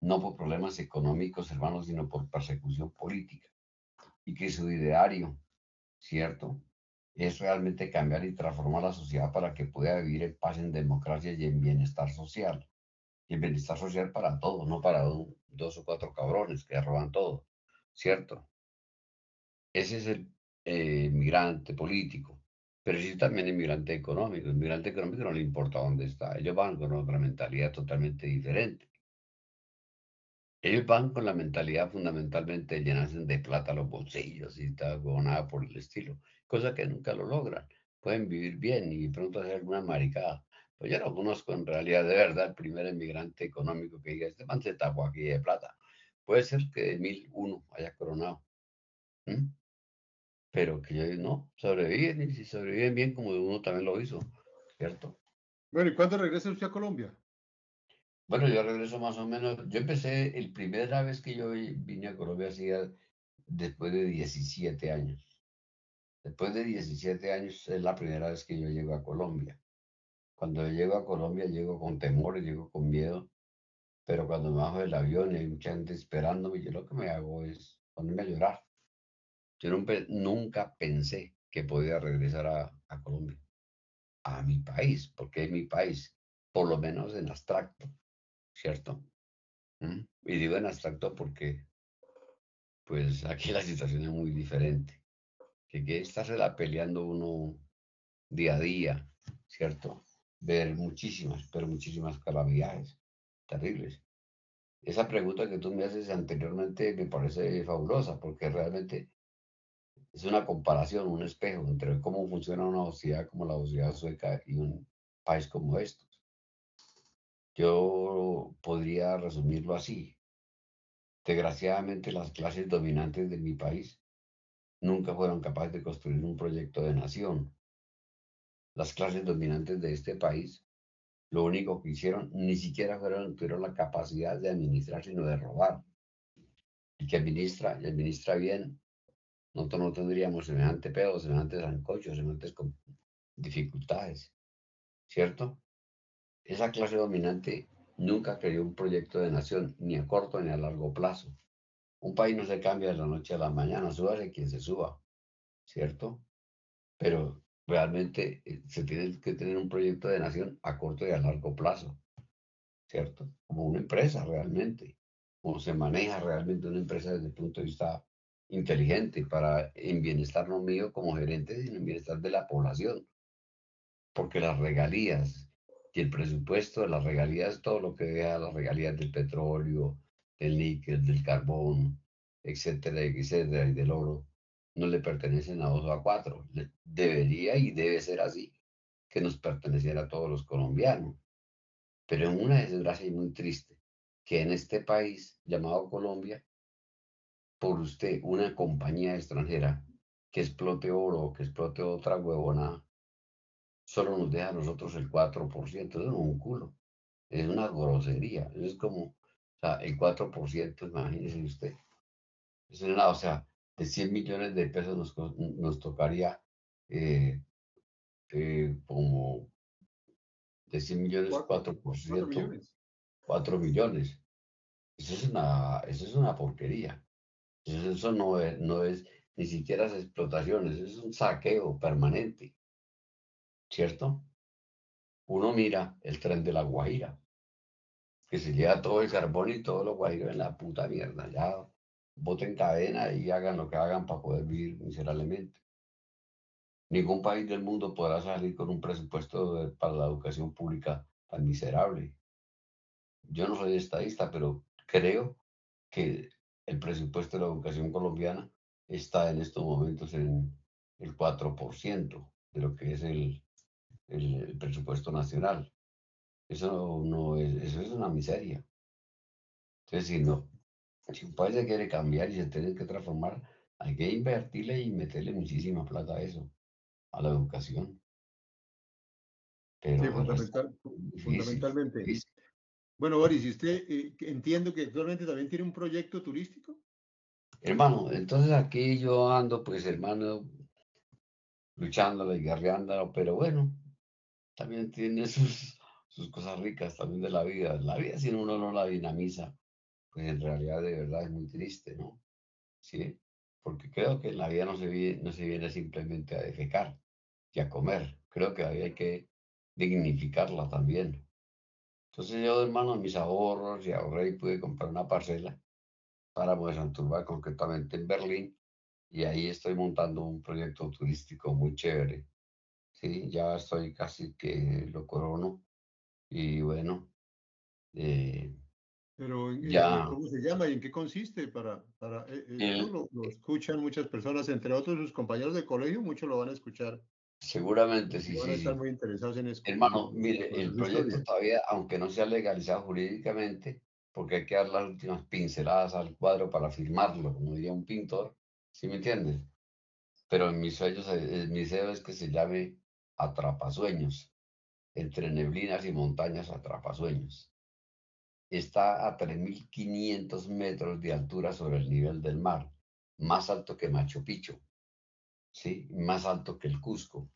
no por problemas económicos, hermanos, sino por persecución política y que su ideario ¿cierto? Es realmente cambiar y transformar la sociedad para que pueda vivir en paz, en democracia y en bienestar social. Y en bienestar social para todos, no para dos o cuatro cabrones que roban todo, ¿cierto? Ese es el eh, político. Pero sí también el migrante económico. El económico no le importa dónde está. Ellos van con otra mentalidad totalmente diferente. Ellos van con la mentalidad fundamentalmente de llenarse de plata los bolsillos y tal, nada por el estilo, cosa que nunca lo logran. Pueden vivir bien y pronto hacer alguna maricada. Pues yo no conozco en realidad de verdad el primer emigrante económico que diga, este man se tapó aquí de plata. Puede ser que de 1001 haya coronado. Pero que no, sobreviven y si sobreviven bien como uno también lo hizo, ¿cierto? Bueno, ¿y cuándo regresa usted a Colombia? Bueno, yo regreso más o menos. Yo empecé, el primera vez que yo vine a Colombia hacía después de 17 años. Después de 17 años es la primera vez que yo llego a Colombia. Cuando yo llego a Colombia llego con temor, llego con miedo, pero cuando me bajo del avión y hay mucha gente esperándome, yo lo que me hago es ponerme a llorar. Yo nunca, pensé que podía regresar a, Colombia, a mi país, porque es mi país, por lo menos en abstracto ¿cierto? ¿Mm? Y digo en abstracto porque, pues aquí la situación es muy diferente. Que, que la peleando uno día a día, ¿cierto? Ver muchísimas, pero muchísimas calamidades terribles. esa pregunta que tú me haces anteriormente me parece fabulosa porque realmente es una comparación, un espejo entre cómo funciona una sociedad como la sociedad sueca y un país como estos. Yo podría resumirlo así. Desgraciadamente las clases dominantes de mi país nunca fueron capaces de construir un proyecto de nación. Las clases dominantes de este país lo único que hicieron ni siquiera fueron, tuvieron la capacidad de administrar, sino de robar. El que administra y administra bien, nosotros no tendríamos semejante pedo, semejantes zancochos, semejantes dificultades, ¿cierto? Esa clase dominante nunca creó un proyecto de nación, ni a corto ni a largo plazo. Un país no se cambia de la noche a la mañana, súbase quien se suba, ¿cierto? Pero realmente eh, se tiene que tener un proyecto de nación a corto y a largo plazo, ¿cierto? Como una empresa realmente, como se maneja realmente una empresa desde el punto de vista inteligente para en bienestar no mío como gerente, sino en bienestar de la población. Porque las regalías y el presupuesto de las regalías, todo lo que vea las regalías del petróleo, del níquel, del carbón, etcétera, etcétera, y del oro, no le pertenecen a dos o a cuatro. Debería y debe ser así, que nos perteneciera a todos los colombianos. Pero en una desgracia muy triste, que en este país llamado Colombia, por usted, una compañía extranjera que explote oro o que explote otra huevona, solo nos deja a nosotros el 4%. Eso es un culo. Es una grosería. es como, o sea, el 4%, imagínese usted. Es nada, o sea, de 100 millones de pesos nos, nos tocaría eh, eh, como de 100 millones, 4%, 4 millones. 4 millones. Eso es una, eso es una porquería. Eso, no, es, no es ni siquiera es explotación, eso es un saqueo permanente. ¿Cierto? Uno mira el tren de la Guajira, que se lleva todo el carbón y todo lo guajiro en la puta mierda. Ya voten cadena y hagan lo que hagan para poder vivir miserablemente. Ningún país del mundo podrá salir con un presupuesto para la educación pública tan miserable. Yo no soy estadista, pero creo que el presupuesto de la educación colombiana está en estos momentos en el 4% de lo que es el, el, presupuesto nacional. Eso no es, eso es una miseria. Entonces, si no, si un país se quiere cambiar y se tiene que transformar, hay que invertirle y meterle muchísima plata a eso, a la educación. Pero fundamentalmente. Bueno, Boris, ¿usted eh, entiendo que actualmente también tiene un proyecto turístico? Hermano, entonces aquí yo ando, pues, hermano, luchando y guerreando, pero bueno, también tiene [laughs] sus, sus cosas ricas también de la vida. La vida, si uno no la dinamiza, pues en realidad de verdad es muy triste, ¿no? Sí, porque creo que la vida no se, viene, no se viene simplemente a defecar y a comer, creo que hay que dignificarla también. Entonces yo, hermano, mis ahorros y ahorré y pude comprar una parcela para de Santurba, concretamente en Berlín, y ahí estoy montando un proyecto turístico muy chévere. Sí, ya estoy casi que lo corono y bueno, eh, pero, eh, ¿cómo se llama y en qué consiste? Para, para, eh, eh lo, escuchan muchas personas, entre otros sus compañeros de colegio, muchos lo van a escuchar. Seguramente sí. Van a estar muy interesados en eso. Hermano, mire, el proyecto todavía, aunque no sea legalizado jurídicamente, porque hay que dar las últimas pinceladas al cuadro para firmarlo, como diría un pintor, ¿sí me entiendes? Pero en mis sueños, mi deseo es que se llame Atrapasueños, entre neblinas y montañas Atrapasueños está a 3.500 metros de altura sobre el nivel del mar, más alto que Machu Picchu, ¿sí? más alto que el Cusco.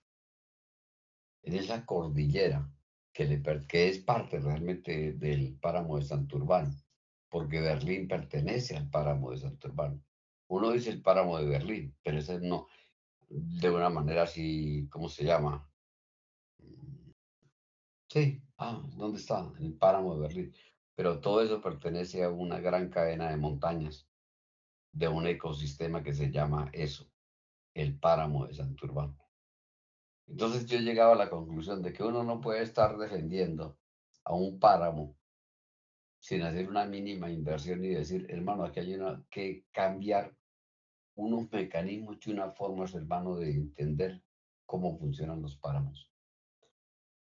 En esa cordillera que, le, que es parte realmente del páramo de Santurbán, porque Berlín pertenece al páramo de Santurbán. Uno dice el páramo de Berlín, pero ese no, de una manera así, ¿cómo se llama? Sí, ah, ¿dónde está? El páramo de Berlín pero todo eso pertenece a una gran cadena de montañas, de un ecosistema que se llama eso, el páramo de Santurbán. Entonces yo llegaba a la conclusión de que uno no puede estar defendiendo a un páramo sin hacer una mínima inversión y decir, hermano, aquí hay que cambiar unos mecanismos y unas formas, hermano, de entender cómo funcionan los páramos.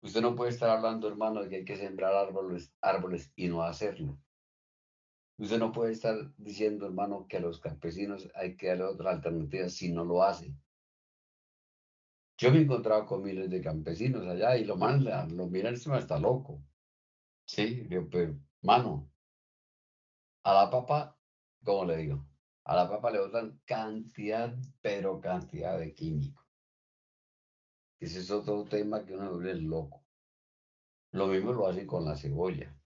Usted no puede estar hablando, hermano, de que hay que sembrar árboles, árboles y no hacerlo. Usted no puede estar diciendo, hermano, que a los campesinos hay que darle otra alternativa si no lo hace. Yo me he encontrado con miles de campesinos allá y lo mandan, lo miran me está loco. Sí, yo, pero, mano, a la papa, ¿cómo le digo? A la papa le botan cantidad, pero cantidad de químicos. Ese es otro tema que uno vuelve loco. Lo mismo lo hacen con la cebolla.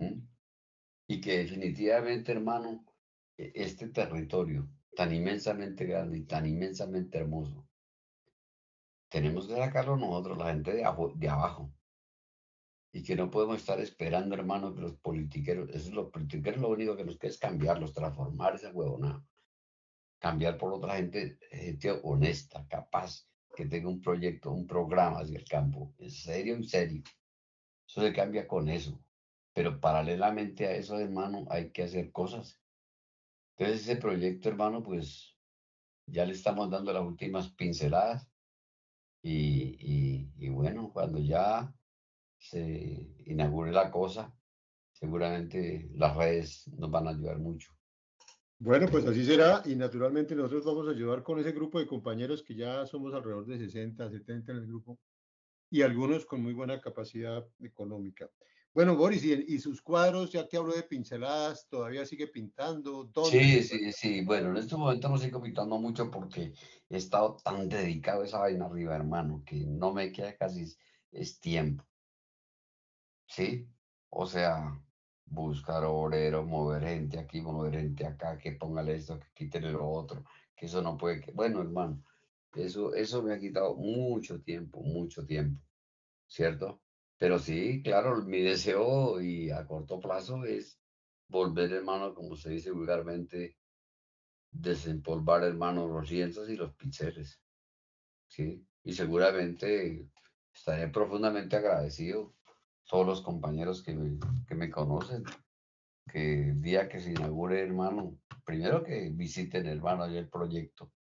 ¿Mm? Y que definitivamente, hermano, e, este territorio tan inmensamente grande y tan inmensamente hermoso, tenemos que sacarlo nosotros, la gente de, abajo. Y que no podemos estar esperando, hermano, que los politiqueros, eso es los politiqueros lo único que nos queda es cambiarlos, transformar esa huevona cambiar por otra gente, gente honesta, capaz, que tenga un proyecto, un programa hacia el campo, en serio, en serio. Eso se cambia con eso. Pero paralelamente a eso, hermano, hay que hacer cosas. Entonces ese proyecto, hermano, pues ya le estamos dando las últimas pinceladas. Y, y bueno, cuando ya se inaugure la cosa, seguramente las redes nos van a ayudar mucho. Bueno, pues así será y naturalmente nosotros vamos a ayudar con ese grupo de compañeros que ya somos alrededor de 60, 70 en el grupo y algunos con muy buena capacidad económica. Bueno, Boris, y, sus cuadros, ya que hablo de pinceladas, todavía sigue pintando. Sí, sí, sí. Bueno, en este momento no sigo pintando mucho porque he estado tan dedicado a esa vaina arriba, hermano, que no me queda casi es tiempo. Sí, o sea, buscar obrero, mover gente aquí, mover gente acá, que póngale esto, que quítele lo otro, que eso no puede, que... bueno, hermano, eso, eso me ha quitado mucho tiempo, mucho tiempo, ¿cierto? Pero sí, claro, mi deseo y a corto plazo es volver, hermano, como se dice vulgarmente, desempolvar, hermano, los lienzos y los pinceles, ¿sí? Y seguramente estaré profundamente agradecido todos los compañeros que me, que me conocen, que el día que se inaugure, hermano, primero que visiten, hermano, el proyecto,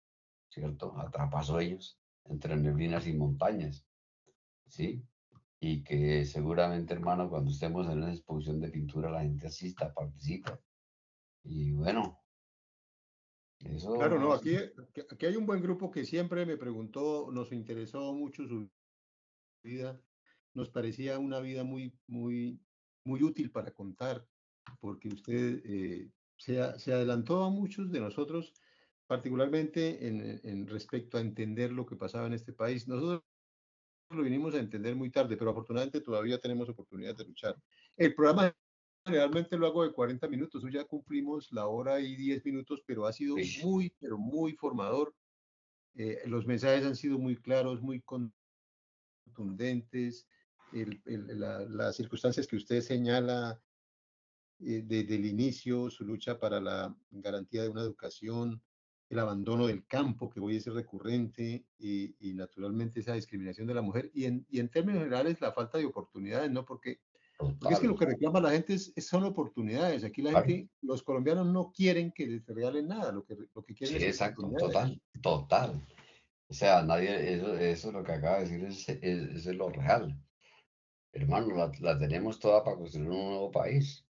¿cierto? Atrapasueños, entre neblinas y montañas, ¿sí? Y que seguramente, hermano, cuando estemos en una exposición de pintura, la gente asista, participa. Y bueno, eso... Claro, no, aquí, aquí hay un buen grupo que siempre me preguntó, nos interesó mucho su vida nos parecía una vida muy, muy, muy útil para contar, porque usted eh, se, se, adelantó a muchos de nosotros, particularmente en, en, respecto a entender lo que pasaba en este país. Nosotros lo vinimos a entender muy tarde, pero afortunadamente todavía tenemos oportunidad de luchar. El programa realmente lo hago de 40 minutos, hoy ya cumplimos la hora y 10 minutos, pero ha sido muy, pero muy formador. Eh, los mensajes han sido muy claros, muy contundentes las circunstancias que usted señala eh, desde el inicio, su lucha para la garantía de una educación, el abandono del campo, que hoy es recurrente, y, naturalmente esa discriminación de la mujer, y en, y en, términos generales la falta de oportunidades, ¿no? Porque, es que lo que reclama la gente es, son oportunidades. Aquí la gente, los colombianos no quieren que les regalen nada, lo que, lo que quieren sí, es exacto, total, total. O sea, nadie, eso, eso lo que acaba de decir es, es, es lo real hermano, la, tenemos toda para construir un nuevo país.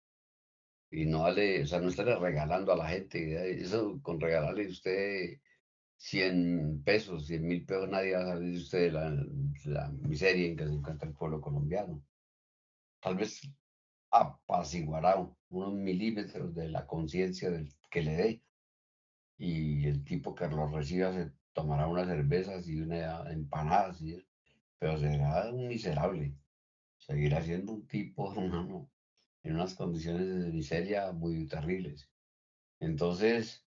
Y no vale, o sea, no estarle regalando a la gente. Eso con regalarle a usted 100 pesos, 100 mil pesos, nadie va a salir de usted de la, la miseria en que se encuentra el pueblo colombiano. Tal vez apaciguará unos milímetros de la conciencia que le dé. Y el tipo que lo reciba se tomará unas cervezas y una empanada, pero será un miserable seguirá siendo un tipo, [laughs] hermano, en unas condiciones de miseria muy terribles. Entonces,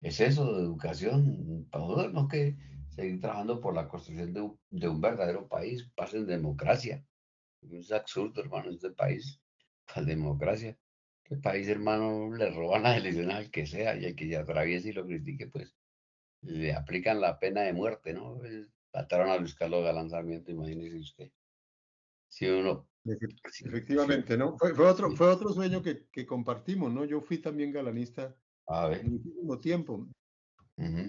es eso de educación. Todos tenemos que seguir trabajando por la construcción de un, de un verdadero país, paz en democracia. Es absurdo, hermano, este país, la democracia. El país, hermano, le roban las elecciones al que sea y al que ya atraviese y lo critique, pues le aplican la pena de muerte, ¿no? Mataron a Luis Carlos Galán Sarmiento, imagínese usted. Si uno... Efectivamente, ¿no? Fue, otro, fue otro sueño que, que, compartimos, ¿no? Yo fui también galanista a ver. muchísimo tiempo.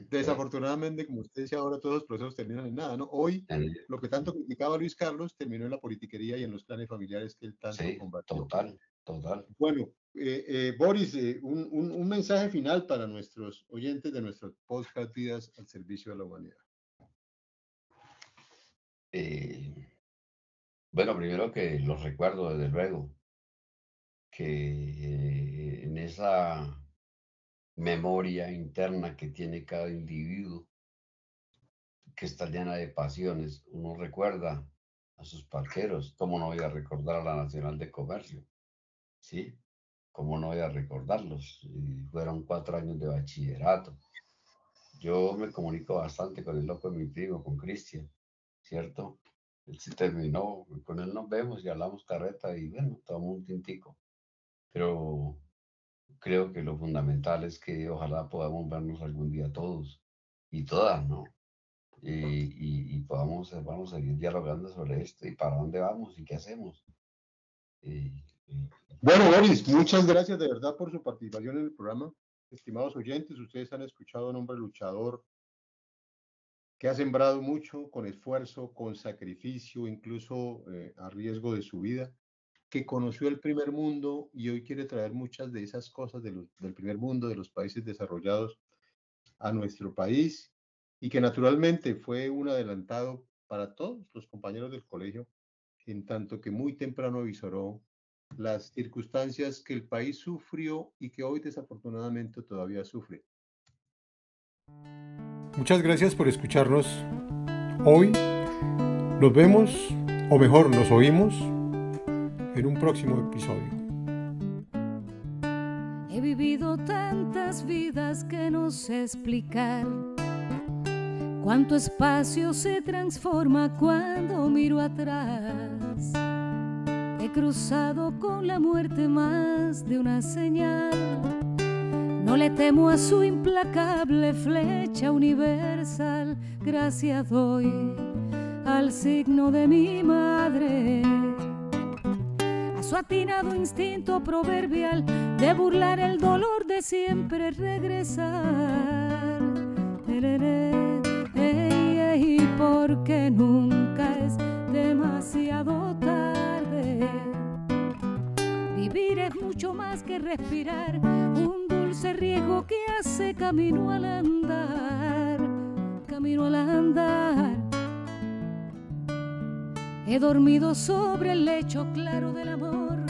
Desafortunadamente, como usted decía, ahora todos los procesos terminan en nada, ¿no? Hoy, lo que tanto criticaba Luis Carlos terminó en la politiquería y en los planes familiares que él tanto sí, combatió. Total, total. Bueno, eh, eh, Boris, eh, un, un, mensaje final para nuestros oyentes de nuestro podcast Vidas al Servicio de la Humanidad. Bueno, primero que los recuerdo, desde luego, que en esa memoria interna que tiene cada individuo, que está llena de pasiones. Uno recuerda a sus parqueros, ¿cómo no voy a recordar a la Nacional de Comercio? ¿Sí? ¿Cómo no voy a recordarlos? Fueron cuatro años de bachillerato. Yo me comunico bastante con el loco de mi primo, con Cristian, ¿cierto? Él se terminó, con él nos vemos y hablamos carreta y bueno, tomamos un tintico. Pero creo que lo fundamental es que ojalá podamos vernos algún día todos y todas, ¿no? Y, y, podamos vamos a seguir dialogando sobre esto y para dónde vamos y qué hacemos. bueno, Boris, muchas gracias de verdad por su participación en el programa. Estimados oyentes, ustedes han escuchado a un hombre luchador que ha sembrado mucho con esfuerzo, con sacrificio, incluso eh, a riesgo de su vida que conoció el primer mundo y hoy quiere traer muchas de esas cosas del primer mundo, de los países desarrollados, a nuestro país y que naturalmente fue un adelantado para todos los compañeros del colegio, en tanto que muy temprano avisoró las circunstancias que el país sufrió y que hoy desafortunadamente todavía sufre. Muchas gracias por escucharnos. Hoy nos vemos, o mejor, nos oímos en un próximo episodio. He vivido tantas vidas que no sé explicar cuánto espacio se transforma cuando miro atrás. He cruzado con la muerte más de una señal. No le temo a su implacable flecha universal. Gracias doy al signo de mi madre su atinado instinto proverbial de burlar el dolor de siempre regresar. Porque nunca es demasiado tarde. Vivir es mucho más que respirar, un dulce riesgo que hace camino al andar, camino al andar. He dormido sobre el lecho claro del amor